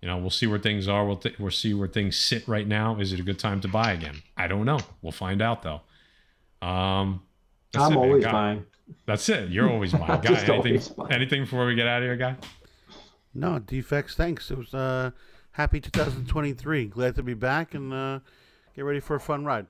You know, we'll see where things are. We'll, th- we'll see where things sit right now. Is it a good time to buy again? I don't know. We'll find out though. Um, I'm it, always buying. That's it. You're always buying. Guy, just always buying. anything before we get out of here, guy? No defects. Thanks. It was uh happy 2023. Glad to be back and uh, get ready for a fun ride.